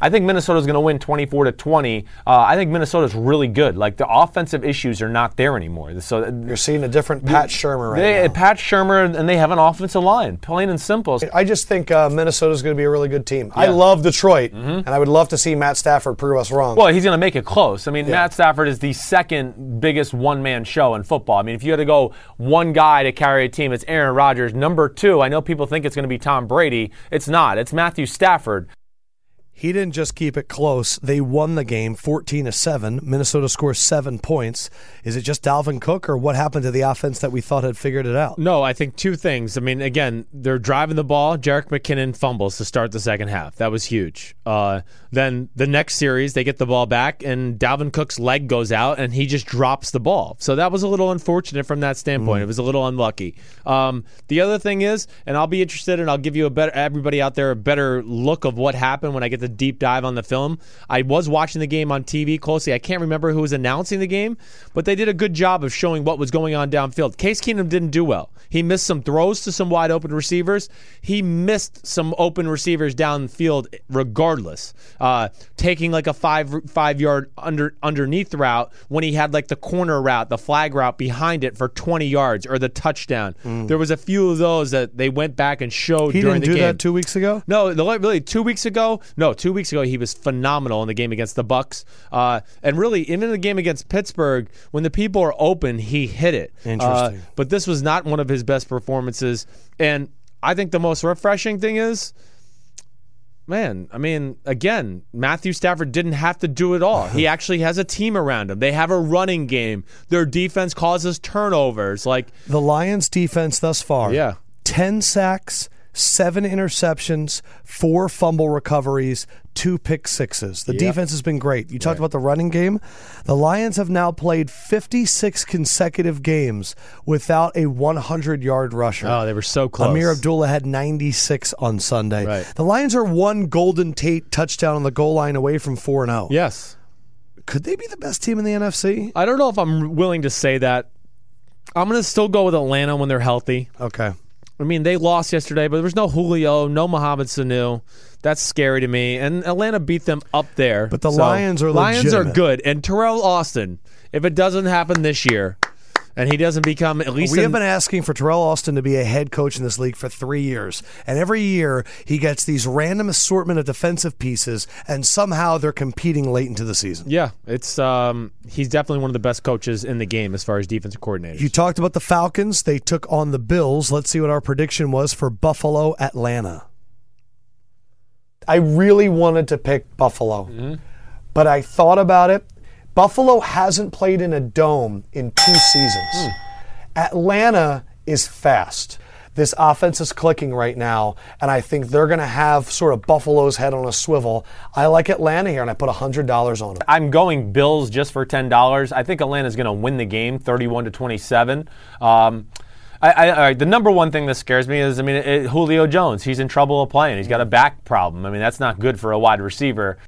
I think Minnesota's going to win 24 to 20. Uh, I think Minnesota's really good. Like the offensive issues are not there anymore. So You're seeing a different Pat Shurmur right they, now. Pat Shurmur and they have an offensive line, plain and simple. I just think uh, Minnesota's going to be a really good team. I love Detroit, and I would love to see Matt Stafford prove us wrong. Well, he's going to make it close. I mean, Matt Stafford is the second biggest one-man show in football. I mean, if you had to go one guy to carry a team, it's Aaron Rodgers. Number two, I know people think it's going to be Tom Brady. It's not. It's Matthew Stafford. He didn't just keep it close; they won the game, fourteen to seven. Minnesota scores seven points. Is it just Dalvin Cook, or what happened to the offense that we thought had figured it out? No, I think two things. I mean, again, they're driving the ball. Jerick McKinnon fumbles to start the second half. That was huge. Uh, then the next series, they get the ball back, and Dalvin Cook's leg goes out, and he just drops the ball. So that was a little unfortunate from that standpoint. It was a little unlucky. Um, the other thing is, and I'll be interested, and I'll give you a better everybody out there a better look of what happened when I get the deep dive on the film. I was watching the game on TV closely. I can't remember who was announcing the game, but they did a good job of showing what was going on downfield. Case Keenum didn't do well. He missed some throws to some wide open receivers. He missed some open receivers downfield regardless. Uh, taking like a five five yard under underneath route when he had like the corner route, the flag route behind it for 20 yards or the touchdown. There was a few of those that they went back and showed He during didn't the do game. that two weeks ago. No, the, really two weeks ago. No, two weeks ago he was phenomenal in the game against the Bucs, uh, and really even in the game against Pittsburgh when the people are open, he hit it. Interesting. Uh, but this was not one of his best performances, and I think the most refreshing thing is. Man, I mean, again, Matthew Stafford didn't have to do it all. He actually has a team around him. They have a running game. Their defense causes turnovers. Like, The Lions' defense thus far, Yeah. 10 sacks, seven interceptions, four fumble recoveries, two pick sixes. The defense has been great. You talked about the running game. The Lions have now played 56 consecutive games without a 100 yard rusher. oh, they were so close. Ameer Abdullah had 96 on Sunday. Right. The Lions are one Golden Tate touchdown on the goal line away from 4 0. yes. Could they be the best team in the NFC? I don't know if I'm willing to say that. I'm going to still go with Atlanta when they're healthy. Okay. I mean, they lost yesterday, but there was no Julio, no Mohamed Sanu. That's scary to me. And Atlanta beat them up there. But the So, Lions are Lions are good. And Teryl Austin, if it doesn't happen this year, and he doesn't become at least We in- have been asking for Teryl Austin to be a head coach in this league for three years. And every year he gets these random assortment of defensive pieces, and somehow they're competing late into the season. yeah, it's um, he's definitely one of the best coaches in the game as far as defensive coordinators. You talked about the Falcons. They took on the Bills. Let's see what our prediction was for Buffalo, Atlanta. I really wanted to pick Buffalo, but I thought about it. Buffalo hasn't played in a dome in two seasons. Atlanta is fast. This offense is clicking right now, and I think they're going to have sort of Buffalo's head on a swivel. I like Atlanta here, and I put $100 on it. I'm going Bills just for ten dollars. I think Atlanta's going to win the game, thirty-one to twenty-seven. Um, I, I, all right, the number one thing that scares me is, I mean, it, Julio Jones. He's in trouble of playing. He's got a back problem. I mean, that's not good for a wide receiver.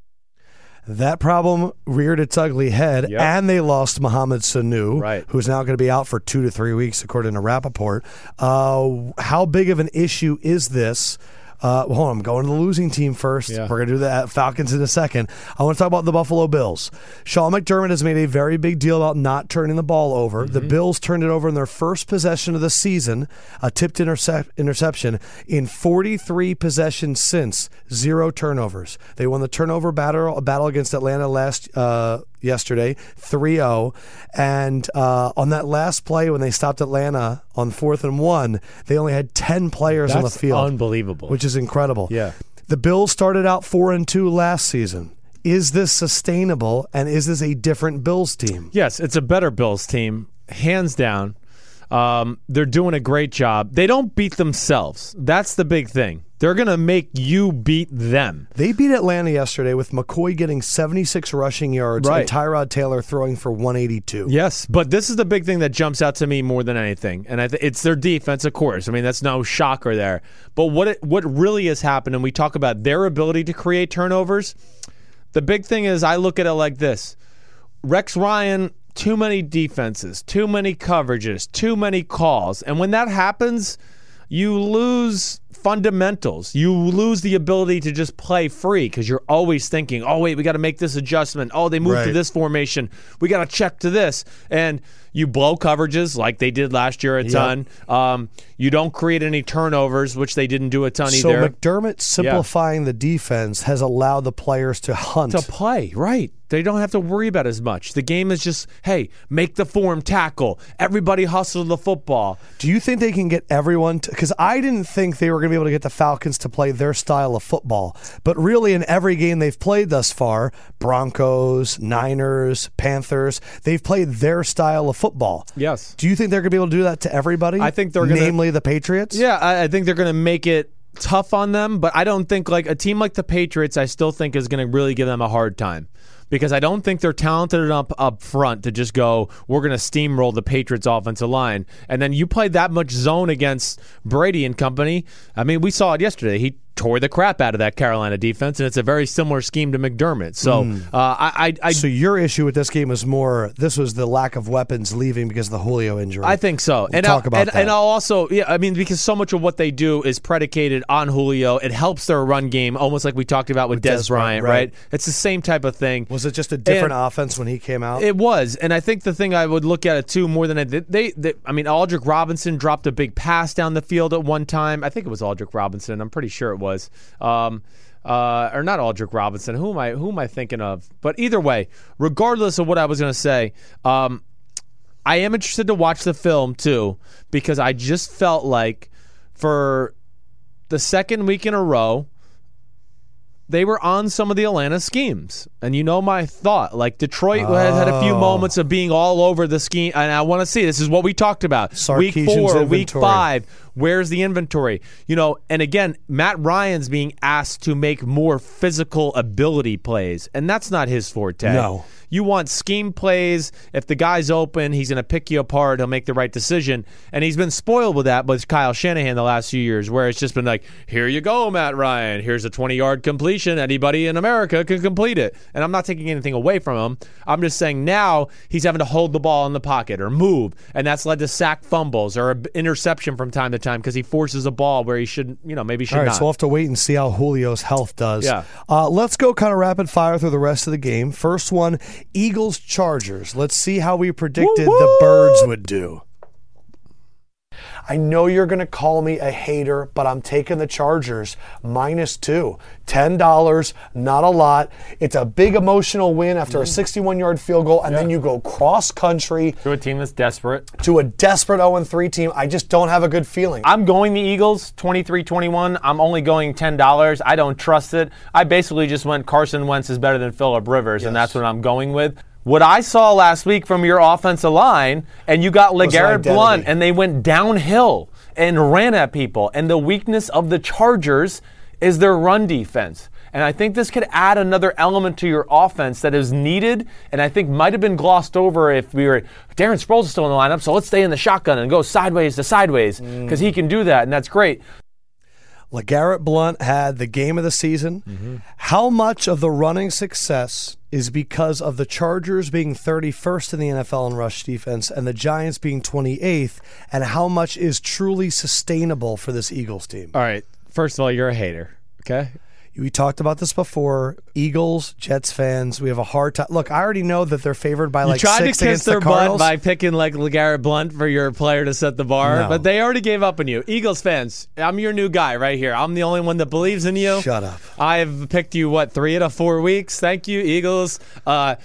That problem reared its ugly head, Yep. and they lost Mohamed Sanu, Right. who's now going to be out for two to three weeks, according to Rapoport. Uh, how big of an issue is this? Uh, hold on, I'm going to the losing team first. Yeah. We're going to do the Falcons in a second. I want to talk about the Buffalo Bills. Sean McDermott has made a very big deal about not turning the ball over. The Bills turned it over in their first possession of the season, a tipped intercep- interception, in 43 possessions since, zero turnovers. They won the turnover battle, battle against Atlanta last uh, yesterday, 3-0. And uh, on that last play when they stopped Atlanta on fourth and one, they only had 10 players on the field unbelievable. which is incredible. Yeah. The Bills started out 4 and 2 last season. Is this sustainable and is this a different Bills team? Yes, it's a better Bills team, hands down. Um, they're doing a great job. They don't beat themselves. That's the big thing. They're going to make you beat them. They beat Atlanta yesterday with McCoy getting 76 rushing yards Right. and Tyrod Taylor throwing for 182. Yes, but this is the big thing that jumps out to me more than anything, and I th- it's their defense, of course. I mean, that's no shocker there. But what it, what really has happened, and we talk about their ability to create turnovers. The big thing is, I look at it like this: Rex Ryan, too many defenses, too many coverages, too many calls, and when that happens, you lose fundamentals. You lose the ability to just play free because you're always thinking, "Oh wait, we got to make this adjustment. Oh, they moved to this formation. We got to check to this." And you blow coverages like they did last year a ton. Um, you don't create any turnovers, which they didn't do a ton So either. So McDermott simplifying the defense has allowed the players to hunt. to play, right? They don't have to worry about as much. The game is just, hey, make the form tackle. Everybody hustle the football. Do you think they can get everyone to? Because I didn't think they were going to be able to get the Falcons to play their style of football. But really, in every game they've played thus far Broncos, Niners, Panthers they've played their style of football. Yes. Do you think they're going to be able to do that to everybody? I think they're gonna- Namely, the Patriots? Yeah, I, I think they're going to make it tough on them, but I don't think like a team like the Patriots, I still think is going to really give them a hard time. Because I don't think they're talented enough up front to just go, we're going to steamroll the Patriots offensive line. And then you play that much zone against Brady and company. I mean, we saw it yesterday. He tore the crap out of that Carolina defense, and it's a very similar scheme to McDermott. So uh, I, I, I So your issue with this game is more this was the lack of weapons leaving because of the Julio injury. I think so. and talk I'll, about and, that. and I'll also, yeah, I mean, because so much of what they do is predicated on Julio. It helps their run game, almost like we talked about with, Dez, Dez Bryant, Bryant, right. right. It's the same type of thing. was it just a different And- offense when he came out? It was, and I think the thing I would look at it too more than I did, they, they, I mean, Aldrick Robinson dropped a big pass down the field at one time. I think it was Aldrick Robinson. I'm pretty sure it was. Um, uh, or not Aldrick Robinson. Who am I? Who am I thinking of? But either way, regardless of what I was going to say, um, I am interested to watch the film too because I just felt like for the second week in a row, they were on some of the Atlanta schemes. And you know my thought. Like Detroit had, had a few Oh. moments of being all over the scheme. And I want to see this is what we talked about. week Sarkisian's four, week five. Where's the inventory? You know, and again, Matt Ryan's being asked to make more physical ability plays, and that's not his forte. No. You want scheme plays. If the guy's open, he's going to pick you apart. He'll make the right decision. And he's been spoiled with that with Kyle Shanahan the last few years, where it's just been like, here you go, Matt Ryan. Here's a 20 yard completion. Anybody in America can complete it. And I'm not taking anything away from him. I'm just saying now he's having to hold the ball in the pocket or move. And that's led to sack fumbles or an interception from time to time because he forces a ball where he shouldn't, you know, maybe should All right, not. so we'll have to wait and see how Julio's health does. Yeah. Uh, let's go kind of rapid fire through the rest of the game. First one Eagles Chargers. Let's see how we predicted the birds would do. I know you're going to call me a hater, but I'm taking the Chargers minus two. $10, not a lot. It's a big emotional win after a mm. 61 yard field goal, and then you go cross country To a team that's desperate. to a desperate 0 3 team. I just don't have a good feeling. I'm going the Eagles 23 21. I'm only going $10. I don't trust it. I basically just went Carson Wentz is better than Philip Rivers, and that's what I'm going with. What I saw last week from your offensive line, and you got LeGarrette. Blount, and they went downhill and ran at people. And the weakness of the Chargers is their run defense. And I think this could add another element to your offense that is needed, and I think might have been glossed over if we were Darren Sproles is still in the lineup, so let's stay in the shotgun and go sideways to sideways because he can do that, and that's great. LeGarrette Blount had the game of the season. Mm-hmm. How much of the running success is because of the Chargers being 31st in the NFL in rush defense and the Giants being 28th? And how much is truly sustainable for this Eagles team? All right. First of all, you're a hater. Okay. We talked about this before. Eagles, Jets fans, we have a hard time. Look, I already know that they're favored by like you tried to six kiss against their the butt by picking like LeGarrette Blount for your player to set the bar, No. but they already gave up on you. Eagles fans, I'm your new guy right here. I'm the only one that believes in you. Shut up. I've picked you what three out of four weeks. Thank you, Eagles. Uh,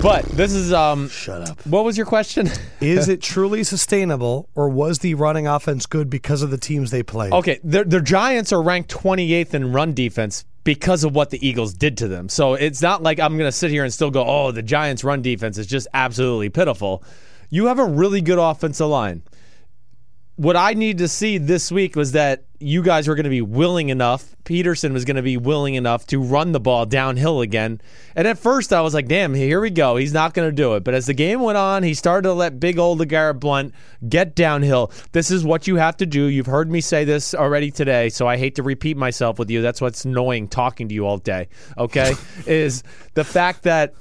but this is um. Shut up. What was your question? Is it truly sustainable, or was the running offense good because of the teams they played? Okay, their, their Giants are ranked 28th in run defense because of what the Eagles did to them. So it's not like I'm going to sit here and still go, oh, the Giants' run defense is just absolutely pitiful. You have a really good offensive line. What I need to see this week was that you guys were going to be willing enough. Pederson was going to be willing enough to run the ball downhill again. And at first, I was like, damn, here we go. He's not going to do it. But as the game went on, he started to let big old LeGarrette Blount get downhill. This is what you have to do. You've heard me say this already today, so I hate to repeat myself with you. That's what's annoying talking to you all day, okay? is the fact that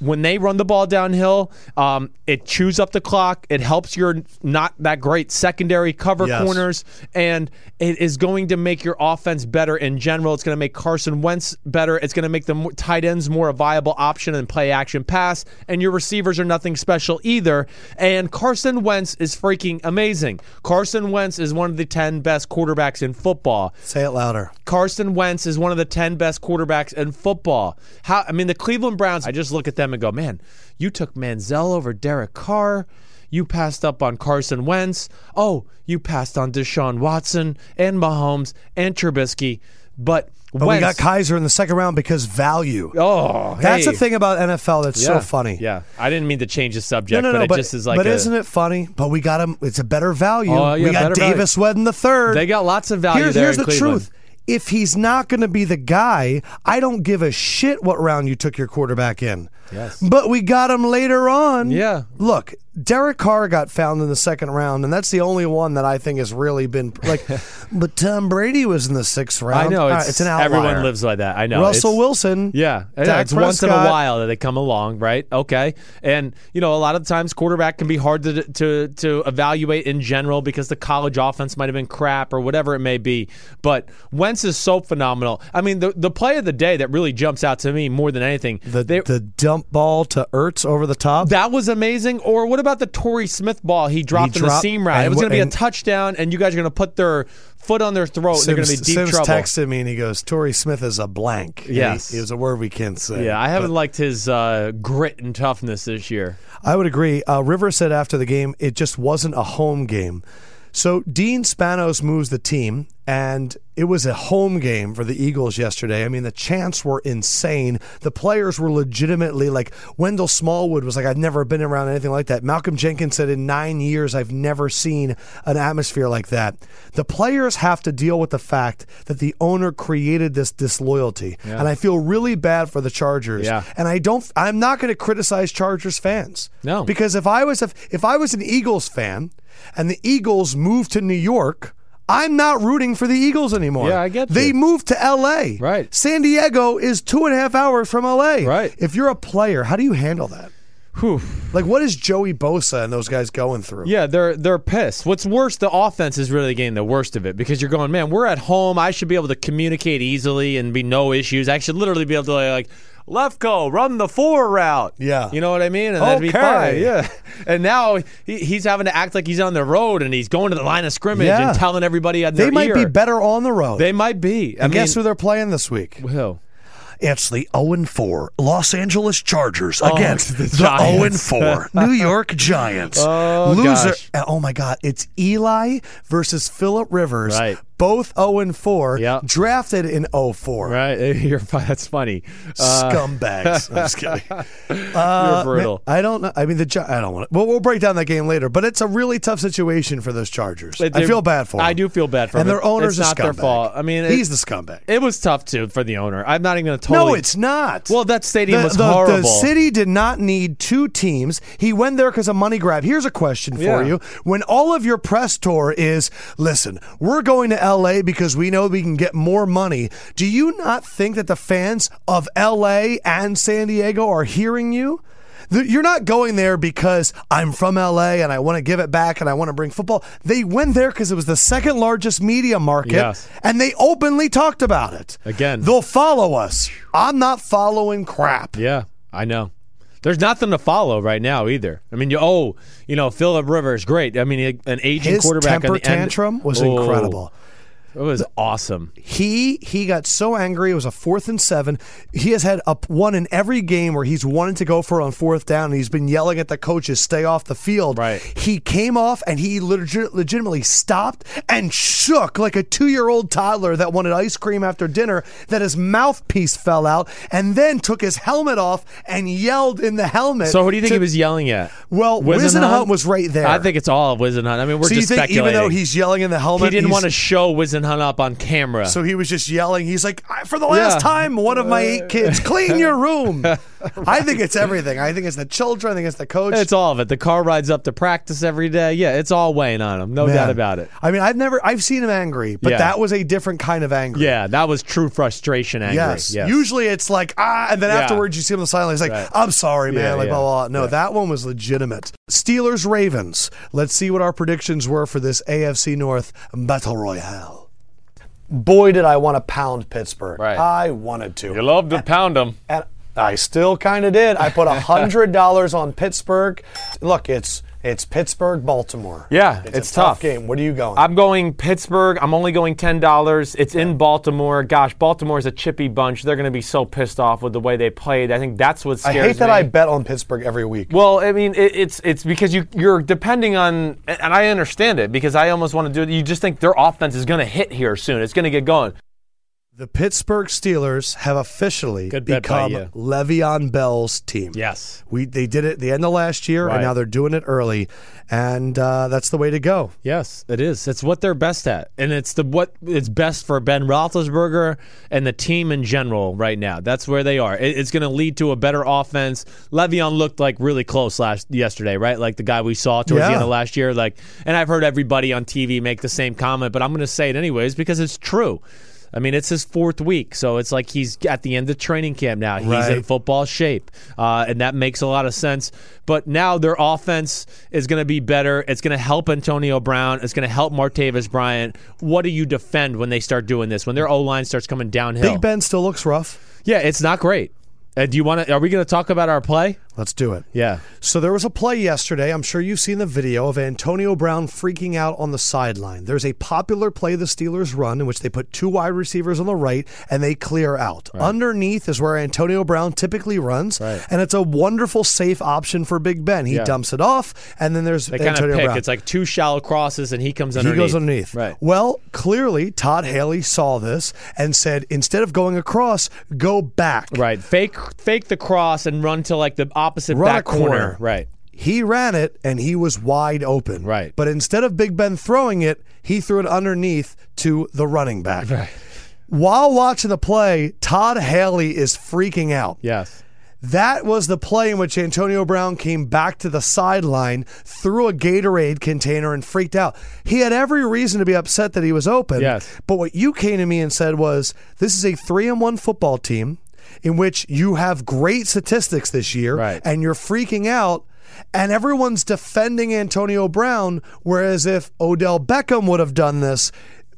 when they run the ball downhill, um, it chews up the clock. It helps your not that great secondary cover Yes. corners, and it is going to make your offense better in general. It's going to make Carson Wentz better. It's going to make the tight ends more a viable option and play action pass. And your receivers are nothing special either. And Carson Wentz is freaking amazing. Carson Wentz is one of the 10 best quarterbacks in football. Say it louder. Carson Wentz is one of the 10 best quarterbacks in football. How I mean the Cleveland Browns, I just look at them and go, "Man, you took Manziel over Derek Carr. You passed up on Carson Wentz. Oh, you passed on Deshaun Watson and Mahomes and Trubisky." But, But Wentz, we got Kizer in the second round because value. Oh, That's hey. the thing about NFL that's so funny. Yeah, I didn't mean to change the subject, No, no, but no, it but, just is like but a- isn't it funny? But we got him. It's a better value. Oh, yeah, we got better value. Davis Wedden the third. They got lots of value Here's, there here's in the Cleveland. truth. If he's not going to be the guy, I don't give a shit what round you took your quarterback in. Yes. But we got him later on. Yeah. Look, Derek Carr got found in the second round, and that's the only one that I think has really been like. but Tom Brady was in the sixth round. I know it's, right, it's an outlier. everyone lives like that. I know Russell Wilson. Yeah, yeah, it's once in a while that they come along, right? Okay, and you know a lot of times quarterback can be hard to to to evaluate in general because the college offense might have been crap or whatever it may be. But Wentz is so phenomenal. I mean, the the play of the day that really jumps out to me more than anything. The, they- the dump ball to Ertz over the top. that was amazing. Or what about the Torrey Smith ball he dropped in the seam route? It was going to be a touchdown, and you guys are going to put their foot on their throat. and they're going to be deep Simms trouble. texted me and he goes, Torrey Smith is a blank. And he- Yes. It was a word we can't say. Yeah, I haven't But liked his uh, grit and toughness this year. I would agree. Uh, River said after the game, it just wasn't a home game. So Dean Spanos moves the team, and it was a home game for the Eagles yesterday. I mean, the chants were insane. The players were legitimately like Wendell Smallwood was like, I've never been around anything like that. Malcolm Jenkins said, in nine years, I've never seen an atmosphere like that. The players have to deal with the fact that the owner created this disloyalty, and I feel really bad for the Chargers. Yeah. And I don't. I'm not going to criticize Chargers fans. No. because if I was if, if I was an Eagles fan and the Eagles moved to New York. I'm not rooting for the Eagles anymore. Yeah, I get They you. moved to L.A. Right. San Diego is two and a half hours from L.A. Right. If you're a player, how do you handle that? Whew. Like, what is Joey Bosa and those guys going through? Yeah, they're they're pissed. What's worse, the offense is really getting the worst of it because you're going, man, we're at home. I should be able to communicate easily and be no issues. I should literally be able to like left go, run the four route. Yeah. you know what I mean, and that'd be Okay. fine. Yeah, and now he, he's having to act like he's on the road and he's going to the line of scrimmage Yeah. and telling everybody at They might ear. be better on the road. They might be. I and mean, guess who they're playing this week? who? It's the 0 4 Los Angeles Chargers Oh, against the the, oh Giants. 0 4 New York Giants. Oh, Loser. gosh. Oh my God. It's Eli versus Philip Rivers. Right. Both 0 and 4, Yep. drafted in 04. Right, you're. That's funny. Uh, Scumbags. I'm just kidding. you're Uh, brutal. man, I don't know. I mean, the I don't want to. Well, we'll break down that game later, but it's a really tough situation for those Chargers. I feel bad for them. I do feel bad for and them. And their owner's it's not their fault. I mean, it- he's the scumbag. It was tough too for the owner. I'm not even going to totally. No, it's not. Well, that stadium the, was the- horrible. The city did not need two teams. He went there because of money grab. Here's a question for Yeah. you. When all of your press tour is, listen, we're going to LA because we know we can get more money, do you not think that the fans of LA and San Diego are hearing you? You're not going there because I'm from LA and I want to give it back and I want to bring football. They went there because it was the second largest media market Yes. and they openly talked about it. Again. They'll follow us. I'm not following crap. Yeah, I know. There's nothing to follow right now either. I mean, you oh, you know, Philip Rivers, great. I mean, an aging His quarterback. temper the end- tantrum was Oh, incredible. It was awesome. He he got so angry. It was a fourth and seven. He has had a one in every game where he's wanted to go for it on fourth down. And he's been yelling at the coaches, "Stay off the field." Right. He came off and he legit, legitimately stopped and shook like a two-year-old toddler that wanted ice cream after dinner. That his mouthpiece fell out, and then took his helmet off and yelled in the helmet. So, who do you think to- he was yelling at? Well, Whisenhunt was right there. I think it's all of Whisenhunt. I mean, we're So just speculating. even though he's yelling in the helmet, he didn't want to show Whisenhunt up on camera. So he was just yelling. He's like, "I- for the last Yeah. time, one of my eight kids, clean your room. I think it's everything. I think it's the children. I think it's the coach. it's all of it. The car rides up to practice every day. Yeah, it's all weighing on him. No Man. doubt about it. I mean, I've never, I've seen him angry, but Yeah. that was a different kind of angry. Yeah, that was true frustration. Angry. Yes. Yes. Usually it's like, ah, and then Yeah. afterwards you see him on the sideline. He's like, Right. I'm sorry, man. Like, blah, blah, blah. No, that one was legitimate. Steelers, Ravens. Let's see what our predictions were for this AFC North Battle Royale. Boy, did I want to pound Pittsburgh. Right. I wanted to. You love to pound them. And I still kind of did. I put hundred dollars on Pittsburgh. Look, it's it's Pittsburgh, Baltimore. Yeah, it's, it's a tough tough. game. What are you going? I'm going Pittsburgh. I'm only going ten dollars. It's in Baltimore. Gosh, Baltimore's a chippy bunch. They're going to be so pissed off with the way they played. I think that's what scares I hate that me. I bet on Pittsburgh every week. Well, I mean, it, it's it's because you you're depending on, and I understand it because I almost want to do it. You just think their offense is going to hit here soon. It's going to get going. The Pittsburgh Steelers have officially Good bet by become. Le'Veon Bell's team. Yes. We they did it at the end of last year, Right. and now they're doing it early, and uh, that's the way to go. Yes, it is. It's what they're best at, and it's the what it's best for Ben Roethlisberger and the team in general right now. That's where they are. It, it's going to lead to a better offense. Le'Veon looked like really close last yesterday, right? Like the guy we saw towards Yeah. the end of last year. Like, and I've heard everybody on TV make the same comment, but I'm going to say it anyways because it's true. I mean, it's his fourth week, so it's like he's at the end of training camp now. He's in football shape, uh, and that makes a lot of sense. But now their offense is going to be better. It's going to help Antonio Brown. It's going to help Martavis Bryant. What do you defend when they start doing this? When their O line starts coming downhill? Big Ben still looks rough. Yeah, it's not great. Uh, do you want to? Are we going to talk about our play? Let's do it. Yeah. So there was a play yesterday. I'm sure you've seen the video of Antonio Brown freaking out on the sideline. There's a popular play the Steelers run in which they put two wide receivers on the right and they clear out. Underneath is where Antonio Brown typically runs, Right. and it's a wonderful safe option for Big Ben. He Yeah. dumps it off, and then there's They Antonio pick. Brown. It's like two shallow crosses, and he comes underneath. he goes underneath. Right. Well, clearly Todd Haley saw this and said instead of going across, go back. Right. Fake fake the cross and run to like the opposite Run back corner. corner. Right. He ran it and he was wide open. Right. But instead of Big Ben throwing it, he threw it underneath to the running back. Right. While watching the play, Todd Haley is freaking out. Yes. That was the play in which Antonio Brown came back to the sideline, threw a Gatorade container, and freaked out. He had every reason to be upset that he was open. Yes. But what you came to me and said was, this is a three and one football team. In which you have great statistics this year Right. and you're freaking out and everyone's defending Antonio Brown whereas if Odell Beckham would have done this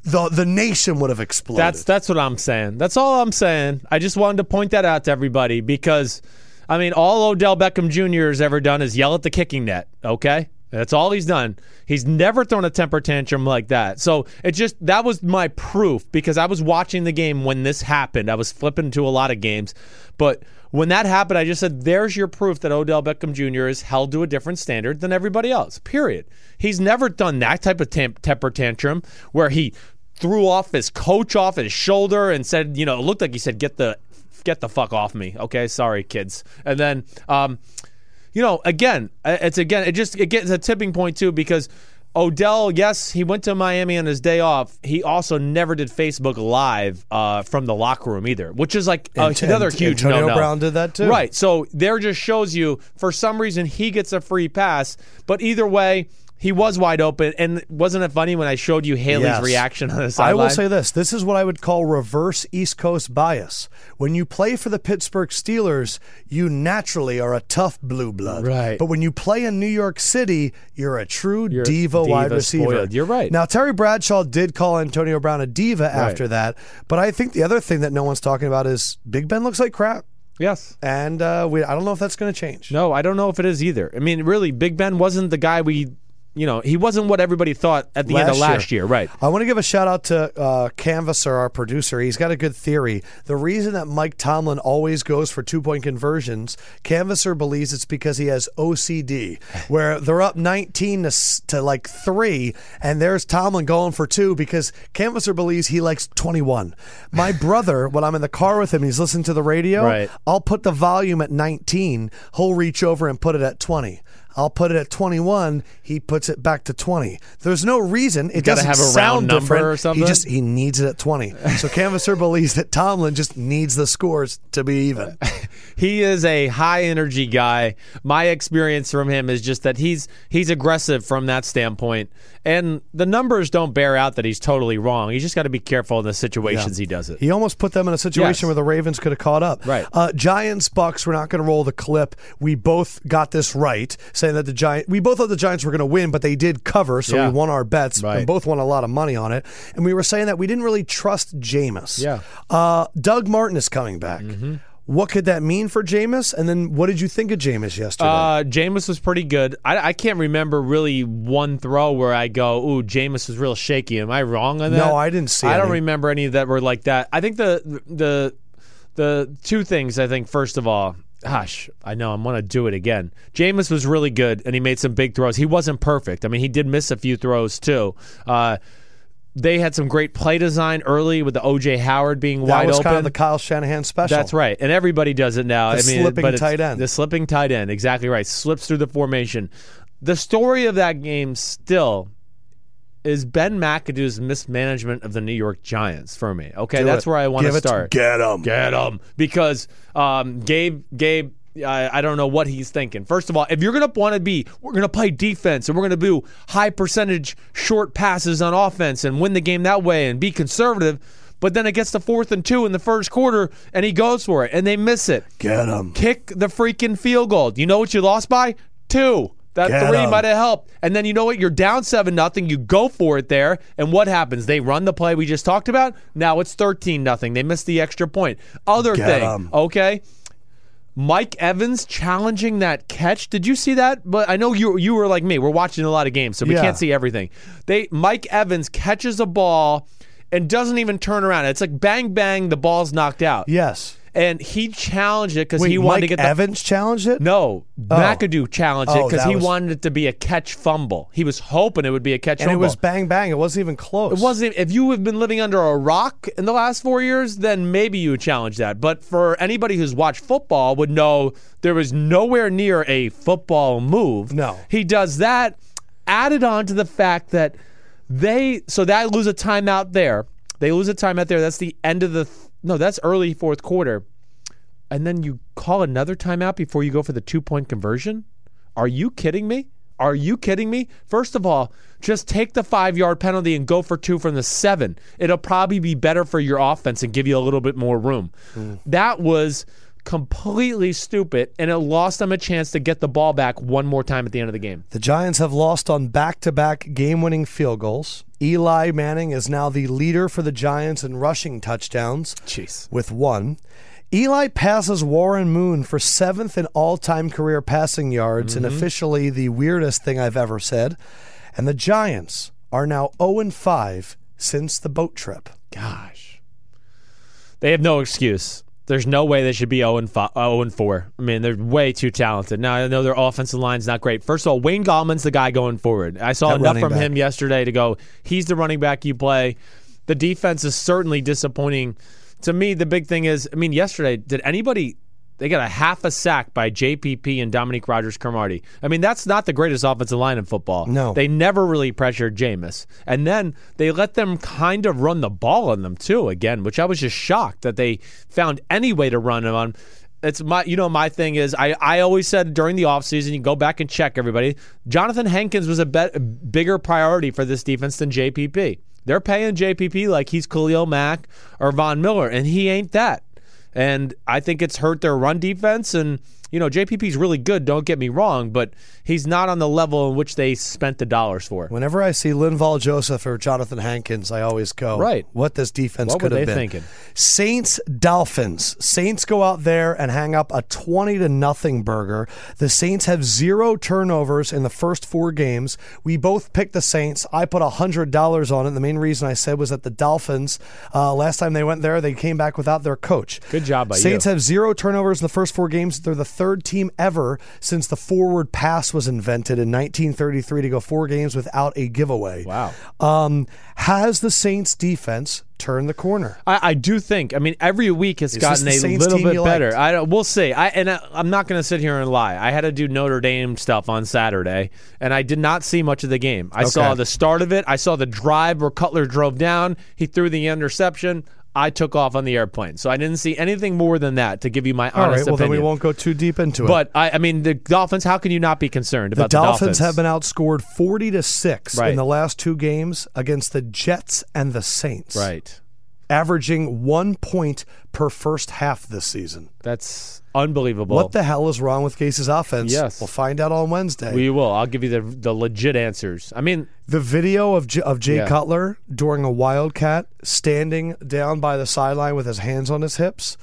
the the nation would have exploded. That's that's what I'm saying. That's all I'm saying. I just wanted to point that out to everybody because, I mean, all Odell Beckham Jr. has ever done is yell at the kicking net. Okay, that's all he's done. He's never thrown a temper tantrum like that. So it just that was my proof because I was watching the game when this happened. I was flipping to a lot of games, but when that happened, I just said, "There's your proof that Odell Beckham Jr. is held to a different standard than everybody else." Period. He's never done that type of temper tantrum where he threw off his coach off his shoulder and said, you know, it looked like he said, "Get the get the fuck off me." Okay, sorry, kids. And then, um, you know, again, uh, it's again, it just it gets a tipping point too because Odell, yes, he went to Miami on his day off. He also never did Facebook Live uh, from the locker room either, which is like uh, And- another and huge Antonio no-no. Brown did that too. Right. So there just shows you for some reason he gets a free pass, but either way. He was wide open, and wasn't it funny when I showed you Haley's Yes. reaction on the sideline? I will say this. This is what I would call reverse East Coast bias. When you play for the Pittsburgh Steelers, you naturally are a tough blue blood. Right. But when you play in New York City, you're a true You're diva, wide receiver. spoiled. You're right. Now, Terry Bradshaw did call Antonio Brown a diva after that. But I think the other thing that no one's talking about is Big Ben looks like crap. yes. And uh, we, I don't know if that's going to change. No, I don't know if it is either. I mean, really, Big Ben wasn't the guy we, you know, he wasn't what everybody thought at the end of last year, right? I want to give a shout out to uh, Canvasser, our producer. He's got a good theory. The reason that Mike Tomlin always goes for two point conversions, Canvasser believes it's because he has OCD, where they're up 19 to, to like three, and there's Tomlin going for two because Canvasser believes he likes 21. My brother, when I'm in the car with him, he's listening to the radio. Right. I'll put the volume at 19. He'll reach over and put it at 20. I'll put it at 21. He puts it back to 20. There's no reason. It doesn't have a round sound number different. or something? He just he needs it at 20. So Canvasser believes that Tomlin just needs the scores to be even. He is a high energy guy. My experience from him is just that he's he's aggressive from that standpoint, and the numbers don't bear out that he's totally wrong. He's just got to be careful in the situations he does it. He almost put them in a situation Yes. where the Ravens could have caught up. Right. Uh, Giants Bucs. We're not going to roll the clip. We both got this right, saying that the Giant. We both thought the Giants were going to win, but they did cover, so Yeah. we won our bets Right. and both won a lot of money on it. And we were saying that we didn't really trust Jameis. Yeah. Uh, Doug Martin is coming back. What could that mean for Jameis? And then what did you think of Jameis yesterday? Uh, Jameis was pretty good. I, I can't remember really one throw where I go, "Ooh, Jameis was real shaky." Am I wrong on that? No, I didn't see it. I don't remember any that were like that. I think the the the two things. I think first of all, gosh, I know I'm gonna do it again. Jameis was really good, and he made some big throws. He wasn't perfect. I mean, he did miss a few throws too. Uh, they had some great play design early with the OJ Howard being that wide was open. kind of the Kyle Shanahan special. That's right, and everybody does it now. The I mean, slipping tight end. The slipping tight end, exactly right. Slips through the formation. The story of that game still is Ben McAdoo's mismanagement of the New York Giants for me. Okay, Do that's it. where I want Give to start. get 'em. Get him because um, Gabe Gabe. I, I don't know what he's thinking. First of all, if you're going to want to be, we're going to play defense and we're going to do high percentage short passes on offense and win the game that way and be conservative. But then it gets to fourth and two in the first quarter and he goes for it and they miss it. Get him. Kick the freaking field goal. You know what you lost by? Two. That Get three 'em. might have helped. And then you know what? You're down seven nothing. You go for it there, and what happens? They run the play we just talked about. Now it's thirteen nothing. They missed the extra point. Other Get thing, 'em. okay. Mike Evans challenging that catch. Did you see that? But I know you you were like me. We're watching a lot of games, so we Yeah. can't see everything. They Mike Evans catches a ball and doesn't even turn around. It's like bang bang, the ball's knocked out. Yes. And he challenged it because he wanted Mike to get the Evans challenged it? no, oh. McAdoo challenged it Oh, because he was- wanted it to be a catch fumble. He was hoping it would be a catch And it was bang bang. It wasn't even close. It wasn't. If you have been living under a rock in the last four years, then maybe you challenge that. But for anybody who's watched football, would know there was nowhere near a football move. No. he does that. Added on to the fact that they so that lose a timeout there. They lose a timeout there. That's the end of the no. That's early fourth quarter, and then you call another timeout before you go for the two point conversion. Are you kidding me? are you kidding me? First of all, just take the five yard penalty and go for two from the seven. It'll probably be better for your offense and give you a little bit more room. Hmm. That was completely stupid, and it lost them a chance to get the ball back one more time at the end of the game. The Giants have lost on back to back game winning field goals. Eli Manning is now the leader for the Giants in rushing touchdowns Jeez. with one. Eli passes Warren Moon for seventh in all time career passing yards, and mm-hmm. officially the weirdest thing I've ever said. And the Giants are now 0 5 since the boat trip. Gosh. They have no excuse. There's no way they should be 0 and 5, 0 and 4. I mean, they're way too talented. Now, I know their offensive line's not great. First of all, Wayne Gallman's the guy going forward. I saw That enough from back. him yesterday to go, he's the running back you play. The defense is certainly disappointing. To me, the big thing is, I mean, yesterday, did anybody. They got a half a sack by JPP and Dominique Rodgers Cromartie. I mean, that's not the greatest offensive line in football. No. They never really pressured Jameis. And then they let them kind of run the ball on them too again, which I was just shocked that they found any way to run them on. It's my you know my thing is I, I always said during the offseason you go back and check everybody. Johnathan Hankins was a, bet, a bigger priority for this defense than JPP. They're paying JPP like he's Khalil Mack or Von Miller and he ain't that. And I think it's hurt their run defense. And, you know, JPP's really good, don't get me wrong, but he's not on the level in which they spent the dollars for. Whenever I see Linval Joseph or Johnathan Hankins, I always go, Right. What this defense What could have been. thinking? Saints Dolphins. Saints go out there and hang up a twenty to nothing burger. The Saints have zero turnovers in the first four games. We both picked the Saints. I put hundred dollars on it. The main reason I said was that the Dolphins, uh, last time they went there, they came back without their coach. Good job by you. Saints have zero turnovers in the first four games. They're the third team ever since the forward pass was invented in 1933 to go four games without a giveaway. Wow. Um, has the Saints defense turned the corner? I, I do think. I mean, every week has Is gotten a Saints little bit better. I don't, we'll see. I and I, I'm not going to sit here and lie. I had to do Notre Dame stuff on Saturday, and I did not see much of the game. I saw the start of it. I saw the drive where Cutler drove down. He threw the interception. I took off on the airplane, so I didn't see anything more than that to give you my All honest right, well, then opinion. we won't go too deep into it. But I, I mean, the Dolphins. How can you not be concerned about the Dolphins, the Dolphins have been outscored 40 to 6 Right. in the last two games against the Jets and the Saints. right. Averaging one point per first half this season. That's unbelievable. What the hell is wrong with Gase's offense? Yes. We'll find out on Wednesday. we will. I'll give you the the legit answers. I mean, The video of J- of Jay Yeah. Cutler during a Wildcat standing down by the sideline with his hands on his hips.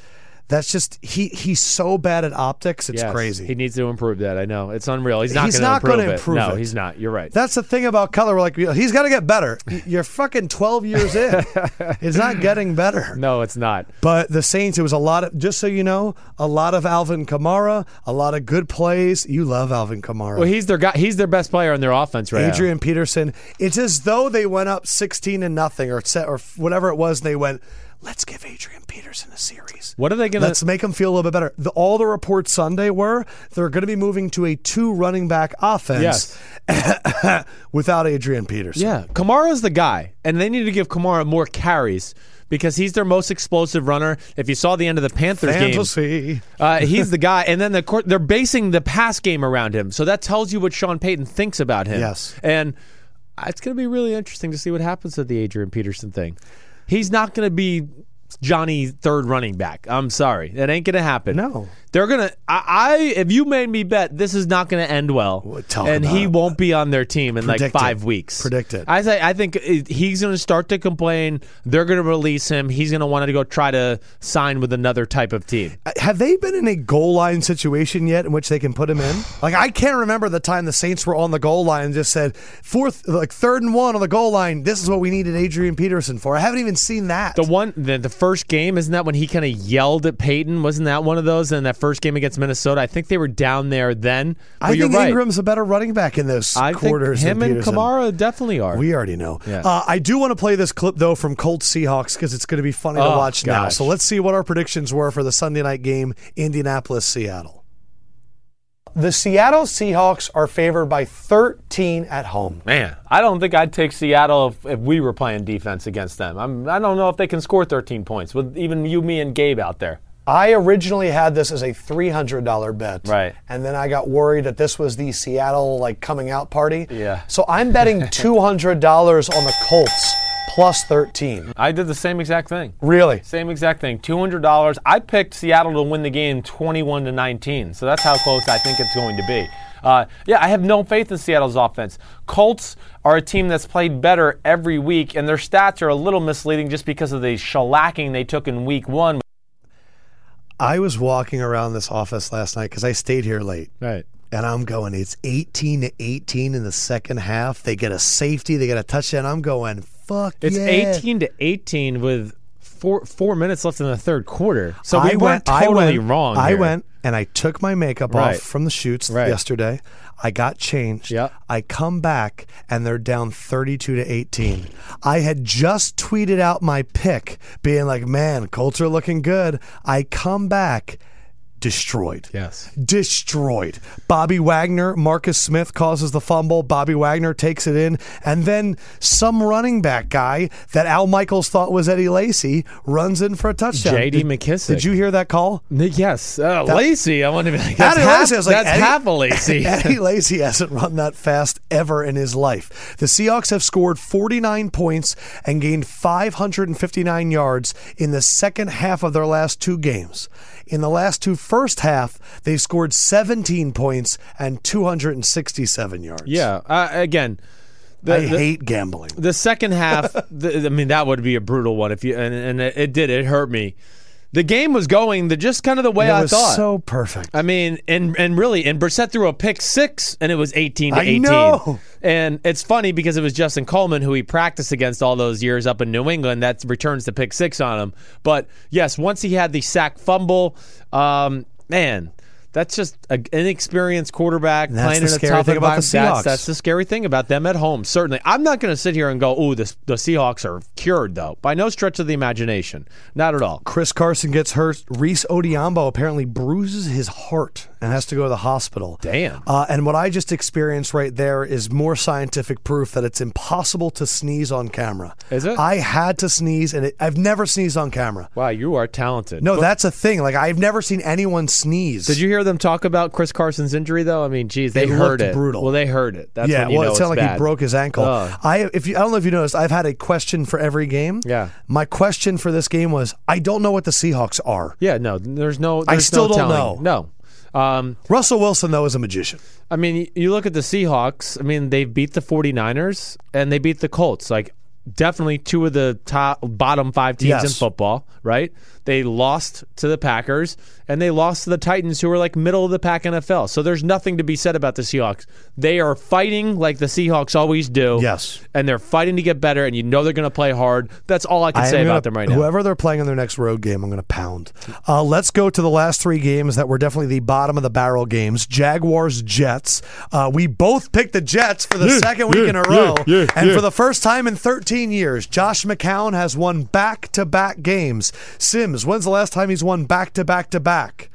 That's just he he's so bad at optics. It's yes, crazy. He needs to improve that. I know it's unreal. He's not He's going to not improve, gonna it. improve No, he's not. You're right. That's the thing about Cutler. We're like, he's got to get better. You're fucking 12 years in. it's not getting better. no, it's not. But the Saints, it was a lot of, just so you know, a lot of Alvin Kamara, a lot of good plays. You love Alvin Kamara. Well, he's their guy. He's their best player on their offense right now. Adrian Peterson. It's as though they went up 16 and nothing or set or whatever it was. And they went, let's give Adrian Peterson a series. What are they going to? Let's make him feel a little bit better. The, all the reports Sunday were they're going to be moving to a two running back offense yes. without Adrian Peterson. Yeah, Kamara's the guy, and they need to give Kamara more carries because he's their most explosive runner. If you saw the end of the Panthers game, Uh, he's the guy, and then the court, they're basing the pass game around him, so that tells you what Sean Payton thinks about him. Yes. and it's going to be really interesting to see what happens with the Adrian Peterson thing. He's not going to be Johnny third running back. I'm sorry, that ain't going to happen. No. They're gonna. I, I if you made me bet, this is not going to end well, talk and about he it. won't be on their team in like Predict it. five weeks. Predict it. I say I think it- he's going to start to complain. They're going to release him. He's going to want to go try to sign with another type of team. Uh, have they been in a goal line situation yet in which they can put him in? Like I can't remember the time the Saints were on the goal line and just said fourth, like third and one on the goal line. This is what we needed Adrian Peterson for. I haven't even seen that. The one, the, the first game, isn't that when he kind of yelled at Peyton? Wasn't that one of those? In that first game against Minnesota, I think they were down there then. But I you're think right. Ingram's a better running back in those I quarters. think him than and Peterson. Kamara definitely are. We already know. Yeah. Uh, I do want to play this clip though from Colts Seahawks because it's going to be funny to Oh, watch now. So let's see what our predictions were for the Sunday night game, Indianapolis Seattle. The Seattle Seahawks are favored by 13 at home. Man, I don't think I'd take Seattle if, if we were playing defense against them. I'm, I don't know if they can score 13 points with even you, me, and Gabe out there. I originally had this as a three hundred dollar bet, Right. And then I got worried that this was the Seattle like coming out party. Yeah. So I'm betting two hundred dollars on the Colts plus thirteen. I did the same exact thing. Really? Same exact thing. Two hundred dollars. I picked Seattle to win the game, twenty-one to nineteen. So that's how close I think it's going to be. Uh, yeah, I have no faith in Seattle's offense. Colts are a team that's played better every week, and their stats are a little misleading just because of the shellacking they took in Week One. I was walking around this office last night because I stayed here late. Right. And I'm going, it's 18 to 18 in the second half. They get a safety, they get a touchdown. I'm going, fuck It's yeah. 18 to 18 with four four minutes left in the third quarter. So we I weren't went, totally I went, wrong. I went and I took my makeup Right. off from the shoots Right. yesterday. I got changed. Yep. I come back and they're down 32 to 18. I had just tweeted out my pick, being like, man, Colts are looking good. I come back. Destroyed. Yes. Destroyed. Bobby Wagner, Marcus Smith causes the fumble. Bobby Wagner takes it in. And then some running back guy that Al Michaels thought was Eddie Lacy runs in for a touchdown. J.D. Did- McKissic. Did you hear that call? Yes. Uh, Lacy. I want to be like, that's, Eddie half, Lacy, I was like, that's Eddie- half a Lacy. Eddie Lacy hasn't run that fast ever in his life. The Seahawks have scored 49 points and gained 559 yards in the second half of their last two games. In the last two first half, they scored 17 points and 267 yards. yeah. Uh, again, the, I the- hate gambling. the second half. the, I mean, that would be a brutal one if you and, and it did. It hurt me. The game was going the just kind of the way It I was thought. so perfect. I mean, and and really, and Brissett threw a pick six, and it was eighteen to I eighteen. know. And it's funny because it was Justin Coleman who he practiced against all those years up in New England that returns the pick six on him. But yes, once he had the sack fumble, um, man. That's just an inexperienced quarterback that's playing the in a scary tough thing about the environment. That's, Seahawks. that's the scary thing about them at home. Certainly, I'm not going to sit here and go, "Oh, the the Seahawks are cured," though. By no stretch of the imagination, not at all. Chris Carson gets hurt. Rees Odhiambo apparently bruises his heart and has to go to the hospital. Damn. Uh, and what I just experienced right there is more scientific proof that it's impossible to sneeze on camera. Is it? I had to sneeze, and it, I've never sneezed on camera. Wow, you are talented. No, that's a thing. Like I've never seen anyone sneeze. Did you hear them talk about Chris Carson's injury though? I mean, geez, they It heard it. brutal. Well, they heard it. That's yeah, well, it sounded like bad. he broke his ankle. I, if you, I don't know if you noticed, I've had a question for every game. Yeah. My question for this game was, I don't know what the Seahawks are. Yeah, no, there's no. I still no don't telling. know. No. Um, Russell Wilson though is a magician. I mean, you look at the Seahawks. I mean, they beat the 49ers and they beat the Colts. Like, definitely two of the top bottom five teams in football. Right? They lost to the Packers and they lost to the Titans, who are like middle of the pack NFL. So there's nothing to be said about the Seahawks. They are fighting like the Seahawks always do. Yes. and they're fighting to get better. And you know they're going to play hard. That's all I can I say about gonna- them right now. Whoever they're playing in their next road game, I'm going to pound. Uh, let's go to the last three games that were definitely the bottom of the barrel games. Jaguars, Jets. Uh, we both picked the Jets for the second week in a row, and for the first time in 13 years, Josh McCown has won back-to-back games. Simms, when's the last time he's won back-to-back-to-back?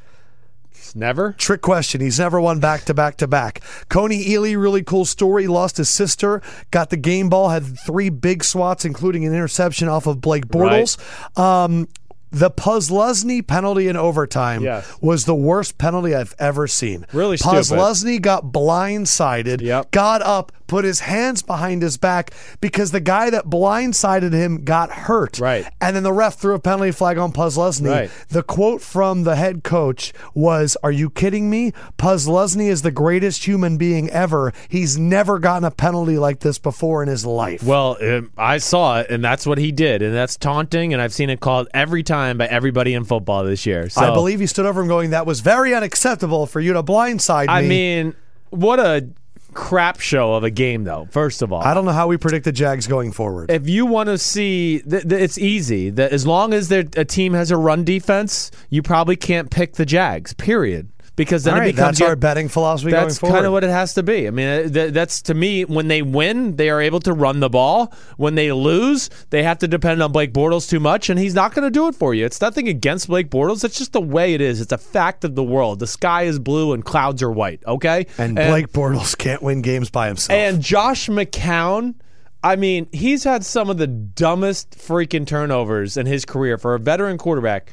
Never. Trick question. He's never won back to back to back. Kony Ealy, really cool story. Lost his sister, got the game ball, had three big swats, including an interception off of Blake Bortles. Um, the Posluszny penalty in overtime Yes. was the worst penalty I've ever seen. Really stupid. Posluszny got blindsided, Yep. got up, put his hands behind his back because the guy that blindsided him got hurt. Right. And then the ref threw a penalty flag on Posluszny. Right. The quote from the head coach was, "Are you kidding me? Posluszny is the greatest human being ever. He's never gotten a penalty like this before in his life." Well, um, I saw it, and that's what he did, and that's taunting, and I've seen it called every time by everybody in football this year. So I believe he stood over him, going, "That was very unacceptable for you to blindside me." I mean, what a crap show of a game, though. First of all, I don't know how we predict the Jags going forward. if you want to see, th- th- it's easy. That as long as a team has a run defense, you probably can't pick the Jags. Period. Because then it becomes that's our betting philosophy That's kind of what it has to be. I mean, uh, th- that's to me when they win, they are able to run the ball. When they lose, they have to depend on Blake Bortles too much, and he's not going to do it for you. It's nothing against Blake Bortles. It's just the way it is. It's a fact of the world. The sky is blue and clouds are white. Okay, and Blake Bortles can't win games by himself. and Josh McCown. I mean, he's had some of the dumbest freaking turnovers in his career for a veteran quarterback.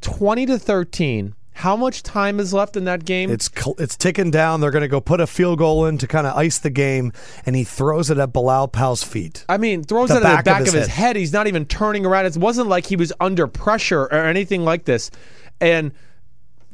20 to 13. How much time is left in that game? It's it's ticking down. They're going to go put a field goal in to kind of ice the game, and he throws it at Bilal Powell's feet. I mean, throws The it at the back of of his his, head. He's not even turning around. It wasn't like he was under pressure or anything like this. And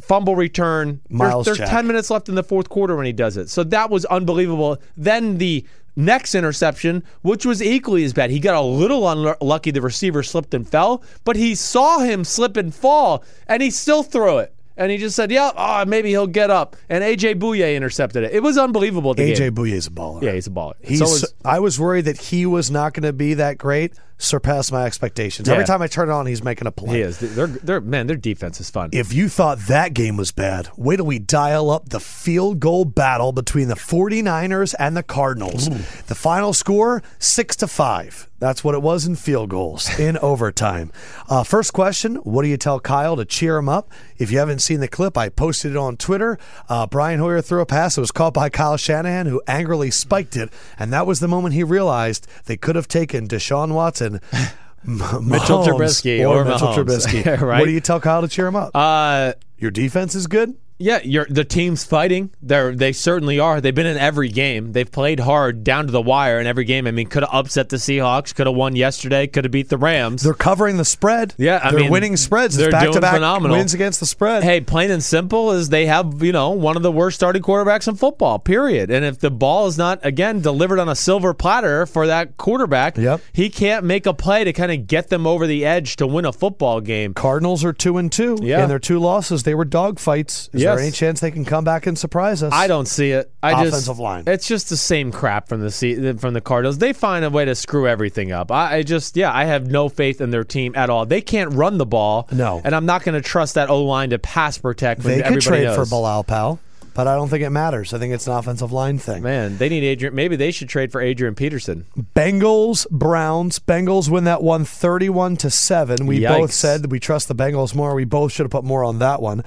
fumble return. Myles there's Jack. 10 minutes left in the fourth quarter when he does it. So that was unbelievable. Then the next interception, which was equally as bad. He got a little unlucky. The receiver slipped and fell, but he saw him slip and fall, and he still threw it. And he just said, "Yeah, oh, maybe he'll get up." And AJ Bouye intercepted it. It was unbelievable. The AJ game. is a baller. yeah, he's a baller. He's, so is, I was worried that he was not going to be that great. Surpassed my expectations. Every time I turn it on, he's making a play. he is. They're, they're man. Their defense is fun. If you thought that game was bad, wait till we dial up the field goal battle between the 49ers and the Cardinals. The final score, 6 to 5. That's what it was in field goals in overtime. Uh, first question What do you tell Kyle to cheer him up? If you haven't seen the clip, I posted it on Twitter. Uh, Brian Hoyer threw a pass. It was caught by Kyle Shanahan, who angrily spiked it. And that was the moment he realized they could have taken Deshaun Watson. Mitchell Trubisky or, or Mitchell Mahomes. Trubisky. Right. What do you tell Kyle to cheer him up? uh, Your defense is good. Yeah, you're, the team's fighting. They're they certainly are. They've been in every game. They've played hard down to the wire in every game. I mean, could have upset the Seahawks. Could have won yesterday. Could have beat the Rams. They're covering the spread. Yeah, I they're mean, winning spreads. they're It's back to doing back phenomenal. wins against the spread. hey, plain and simple is they have you know one of the worst starting quarterbacks in football. Period. And if the ball is not again delivered on a silver platter for that quarterback, Yep. he can't make a play to kind of get them over the edge to win a football game. Cardinals are two and two. Yeah. and their two losses, they were dog fights. Is Yes. there any chance they can come back and surprise us? I don't see it. I just Offensive line. It's just the same crap from the Se- from the Cardinals. They find a way to screw everything up. I, I just yeah, I have no faith in their team at all. They can't run the ball. No. and I'm not going to trust that O line to pass protect. When They could trade for knows. Bilal Powell, but I don't think it matters. I think it's an offensive line thing. Man, they need Adrian. Maybe they should trade for Adrian Peterson. Bengals, Browns. Bengals win that one 31 to 7. We both said that we trust the Bengals more. We both should have put more on that one.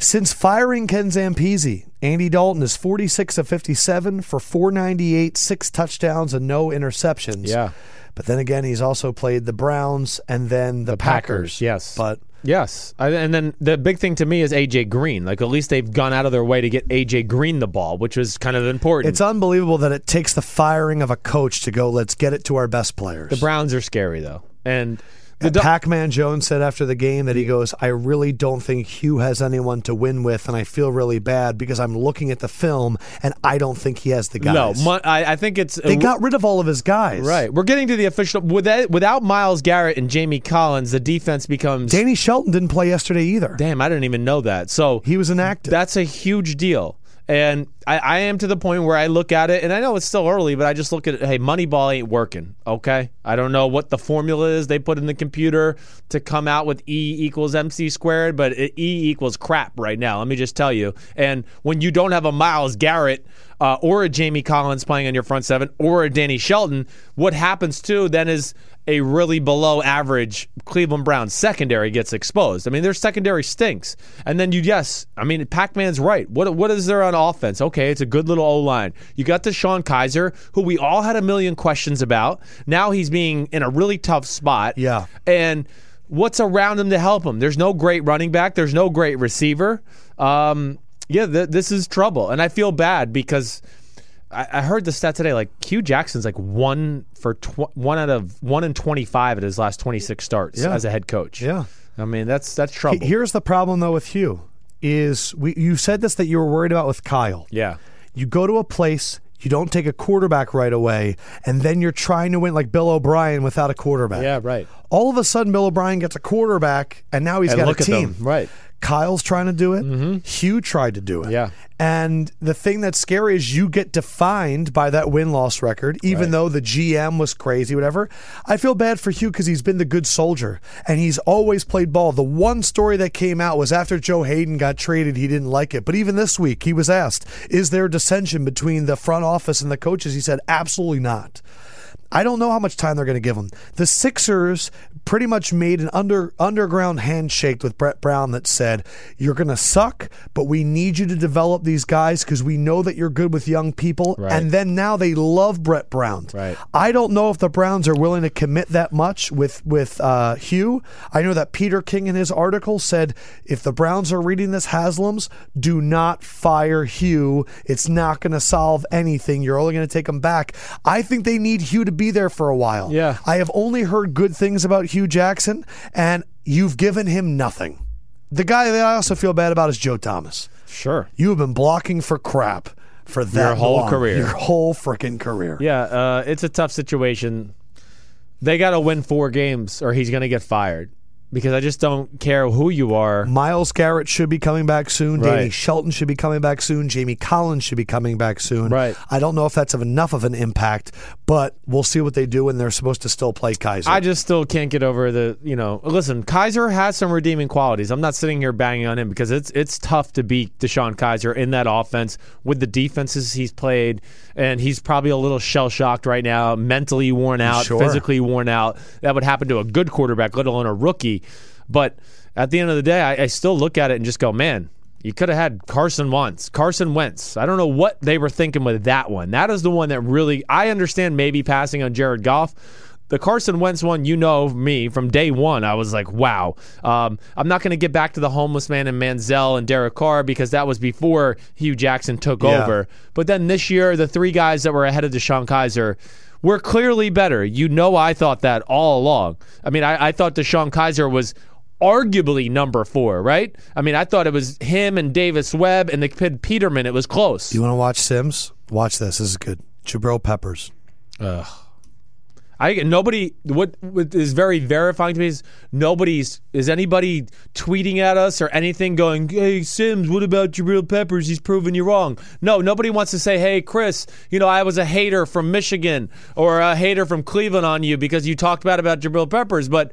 Since firing Ken Zampese, Andy Dalton is 46 of 57 for 498, six touchdowns, and no interceptions. Yeah. But then again, he's also played the Browns and then the, Packers, yes. But Yes, I, and then the big thing to me is AJ Green. Like at least they've gone out of their way to get AJ Green the ball, which is kind of important. it's unbelievable that it takes the firing of a coach to go, let's get it to our best players. the Browns are scary though, and the Do- Pac-Man Jones said after the game that he goes, "I really don't think Hue has anyone to win with, and I feel really bad because I'm looking at the film and I don't think he has the no, guys." my, I, I think it's they uh, got rid of all of his guys. Right. We're getting to the official without without Myles Garrett and Jamie Collins, the defense becomes Danny Shelton didn't play yesterday either. Damn, I didn't even know that. So He was inactive. that's a huge deal. And I, I am to the point where I look at it, and I know it's still early, but I just look at it. Hey, Moneyball ain't working. Okay, I don't know what the formula is they put in the computer to come out with E equals MC squared, but E equals crap right now. Let me just tell you. And when you don't have a Myles Garrett uh, or a Jamie Collins playing on your front seven or a Danny Shelton, what happens too then is a really below average Cleveland Browns secondary gets exposed. I mean, their secondary stinks. And then you, yes, I mean, Pac Man's right. What what is there on offense? Okay, it's a good little O line. You got DeShone Kizer, who we all had a million questions about. Now he's being in a really tough spot. Yeah. And what's around him to help him? There's no great running back. There's no great receiver. Um, yeah, th- this is trouble, and I feel bad because I, I heard the stat today. Like Hue Jackson's like one for tw- one out of one in twenty five at his last twenty six starts Yeah. as a head coach. Yeah. I mean that's that's trouble. Here's the problem though with Hue is we you said this that you were worried about with Kyle. yeah, You go to a place, you don't take a quarterback right away, and then you're trying to win like Bill O'Brien without a quarterback. yeah, right. All of a sudden, Bill O'Brien gets a quarterback, and now he's And got look a at team. right. Kyle's trying to do it. Mm-hmm. Hue tried to do it. Yeah. And the thing that's scary is you get defined by that win loss record, even Right. though the GM was crazy, whatever. I feel bad for Hue because he's been the good soldier and he's always played ball. The one story that came out was after Joe Haden got traded, he didn't like it. But even this week, he was asked, Is there dissension between the front office and the coaches? He said, Absolutely not. I don't know how much time they're going to give him. The Sixers pretty much made an under underground handshake with Brett Brown that said, "You're going to suck, but we need you to develop these guys because we know that you're good with young people." Right. And then now they love Brett Brown. Right. I don't know if the Browns are willing to commit that much with with uh, Hue. I know that Peter King in his article said if the Browns are reading this Haslam's, do not fire Hue. It's not going to solve anything. You're only going to take him back. I think they need Hue to be there for a while. Yeah. I have only heard good things about Hue Jackson, and you've given him nothing. The guy that I also feel bad about is Joe Thomas. Sure. You have been blocking for crap for that Your whole long. career. Your whole freaking career. Yeah, uh, it's a tough situation. They got to win four games, or he's going to get fired. Because I just don't care who you are. Myles Garrett should be coming back soon. Danny Shelton should be coming back soon. Jamie Collins should be coming back soon. Right. I don't know if that's of enough of an impact, but we'll see what they do when they're supposed to still play Kizer. I just still can't get over the, you know, listen, Kizer has some redeeming qualities. I'm not sitting here banging on him because it's it's tough to beat DeShone Kizer in that offense with the defenses he's played. And he's probably a little shell shocked right now, mentally worn out, Sure. physically worn out. That would happen to a good quarterback, let alone a rookie. But at the end of the day, I, I still look at it and just go, man, you could have had Carson Wentz. Carson Wentz. I don't know what they were thinking with that one. That is the one that really I understand maybe passing on Jared Goff. The Carson Wentz one, you know me from day one. I was like, wow. Um, I'm not going to get back to the homeless man and Manziel and Derek Carr because that was before Hue Jackson took Yeah. over. But then this year, the three guys that were ahead of DeShone Kizer were clearly better. You know, I thought that all along. I mean, I, I thought DeShone Kizer was arguably number four, right? I mean, I thought it was him and Davis Webb and the kid Peterman. It was close. you want to watch Simms? Watch this. This is good. Jabril Peppers. I nobody what, what is very verifying to me is nobody's is anybody tweeting at us or anything going, "Hey Simms, what about Jabril Peppers? He's proven you wrong." No, nobody wants to say, "Hey Chris, you know I was a hater from Michigan or a hater from Cleveland on you because you talked bad about Jabril Peppers." But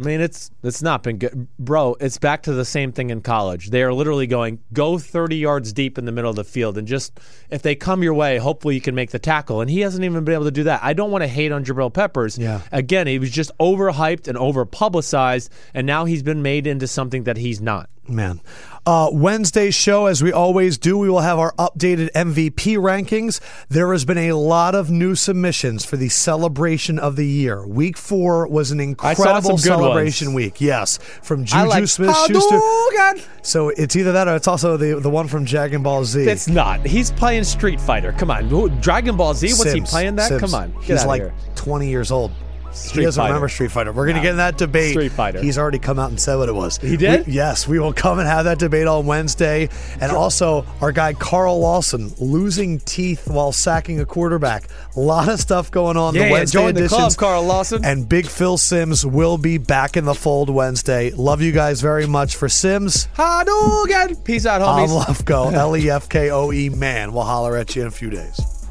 I mean, it's it's not been good, bro. It's back to the same thing in college. They are literally going go thirty yards deep in the middle of the field, and just if they come your way, hopefully you can make the tackle. And he hasn't even been able to do that. I don't want to hate on Jabril Peppers. Yeah. Again, he was just overhyped and over publicized, and now he's been made into something that he's not. Man. Uh, Wednesday's show, as we always do, we will have our updated MVP rankings. There has been a lot of new submissions for the celebration of the year. Week four was an incredible celebration ones. week. Yes, from Juju like Smith-Schuster. So it's either that or it's also the the one from Dragon Ball Z. It's not. He's playing Street Fighter. Come on, Dragon Ball Z. What's he playing that? Simms. Come on, get He's like here. 20 years old. Street he doesn't Fighter. remember Street Fighter. We're going to get in that debate. Street Fighter. He's already come out and said what it was. He did? We- yes, we will come and have that debate on Wednesday. And also, our guy Carl Lawson losing teeth while sacking a quarterback. A lot of stuff going on. Yeah, the yeah, Wednesday join the club. Carl Lawson. And Big Phil Simms will be back in the fold Wednesday. Love you guys very much for Simms. Hadouken! Peace out, I'm. Lefkoe, L E F K O E man. We'll holler at you in a few days.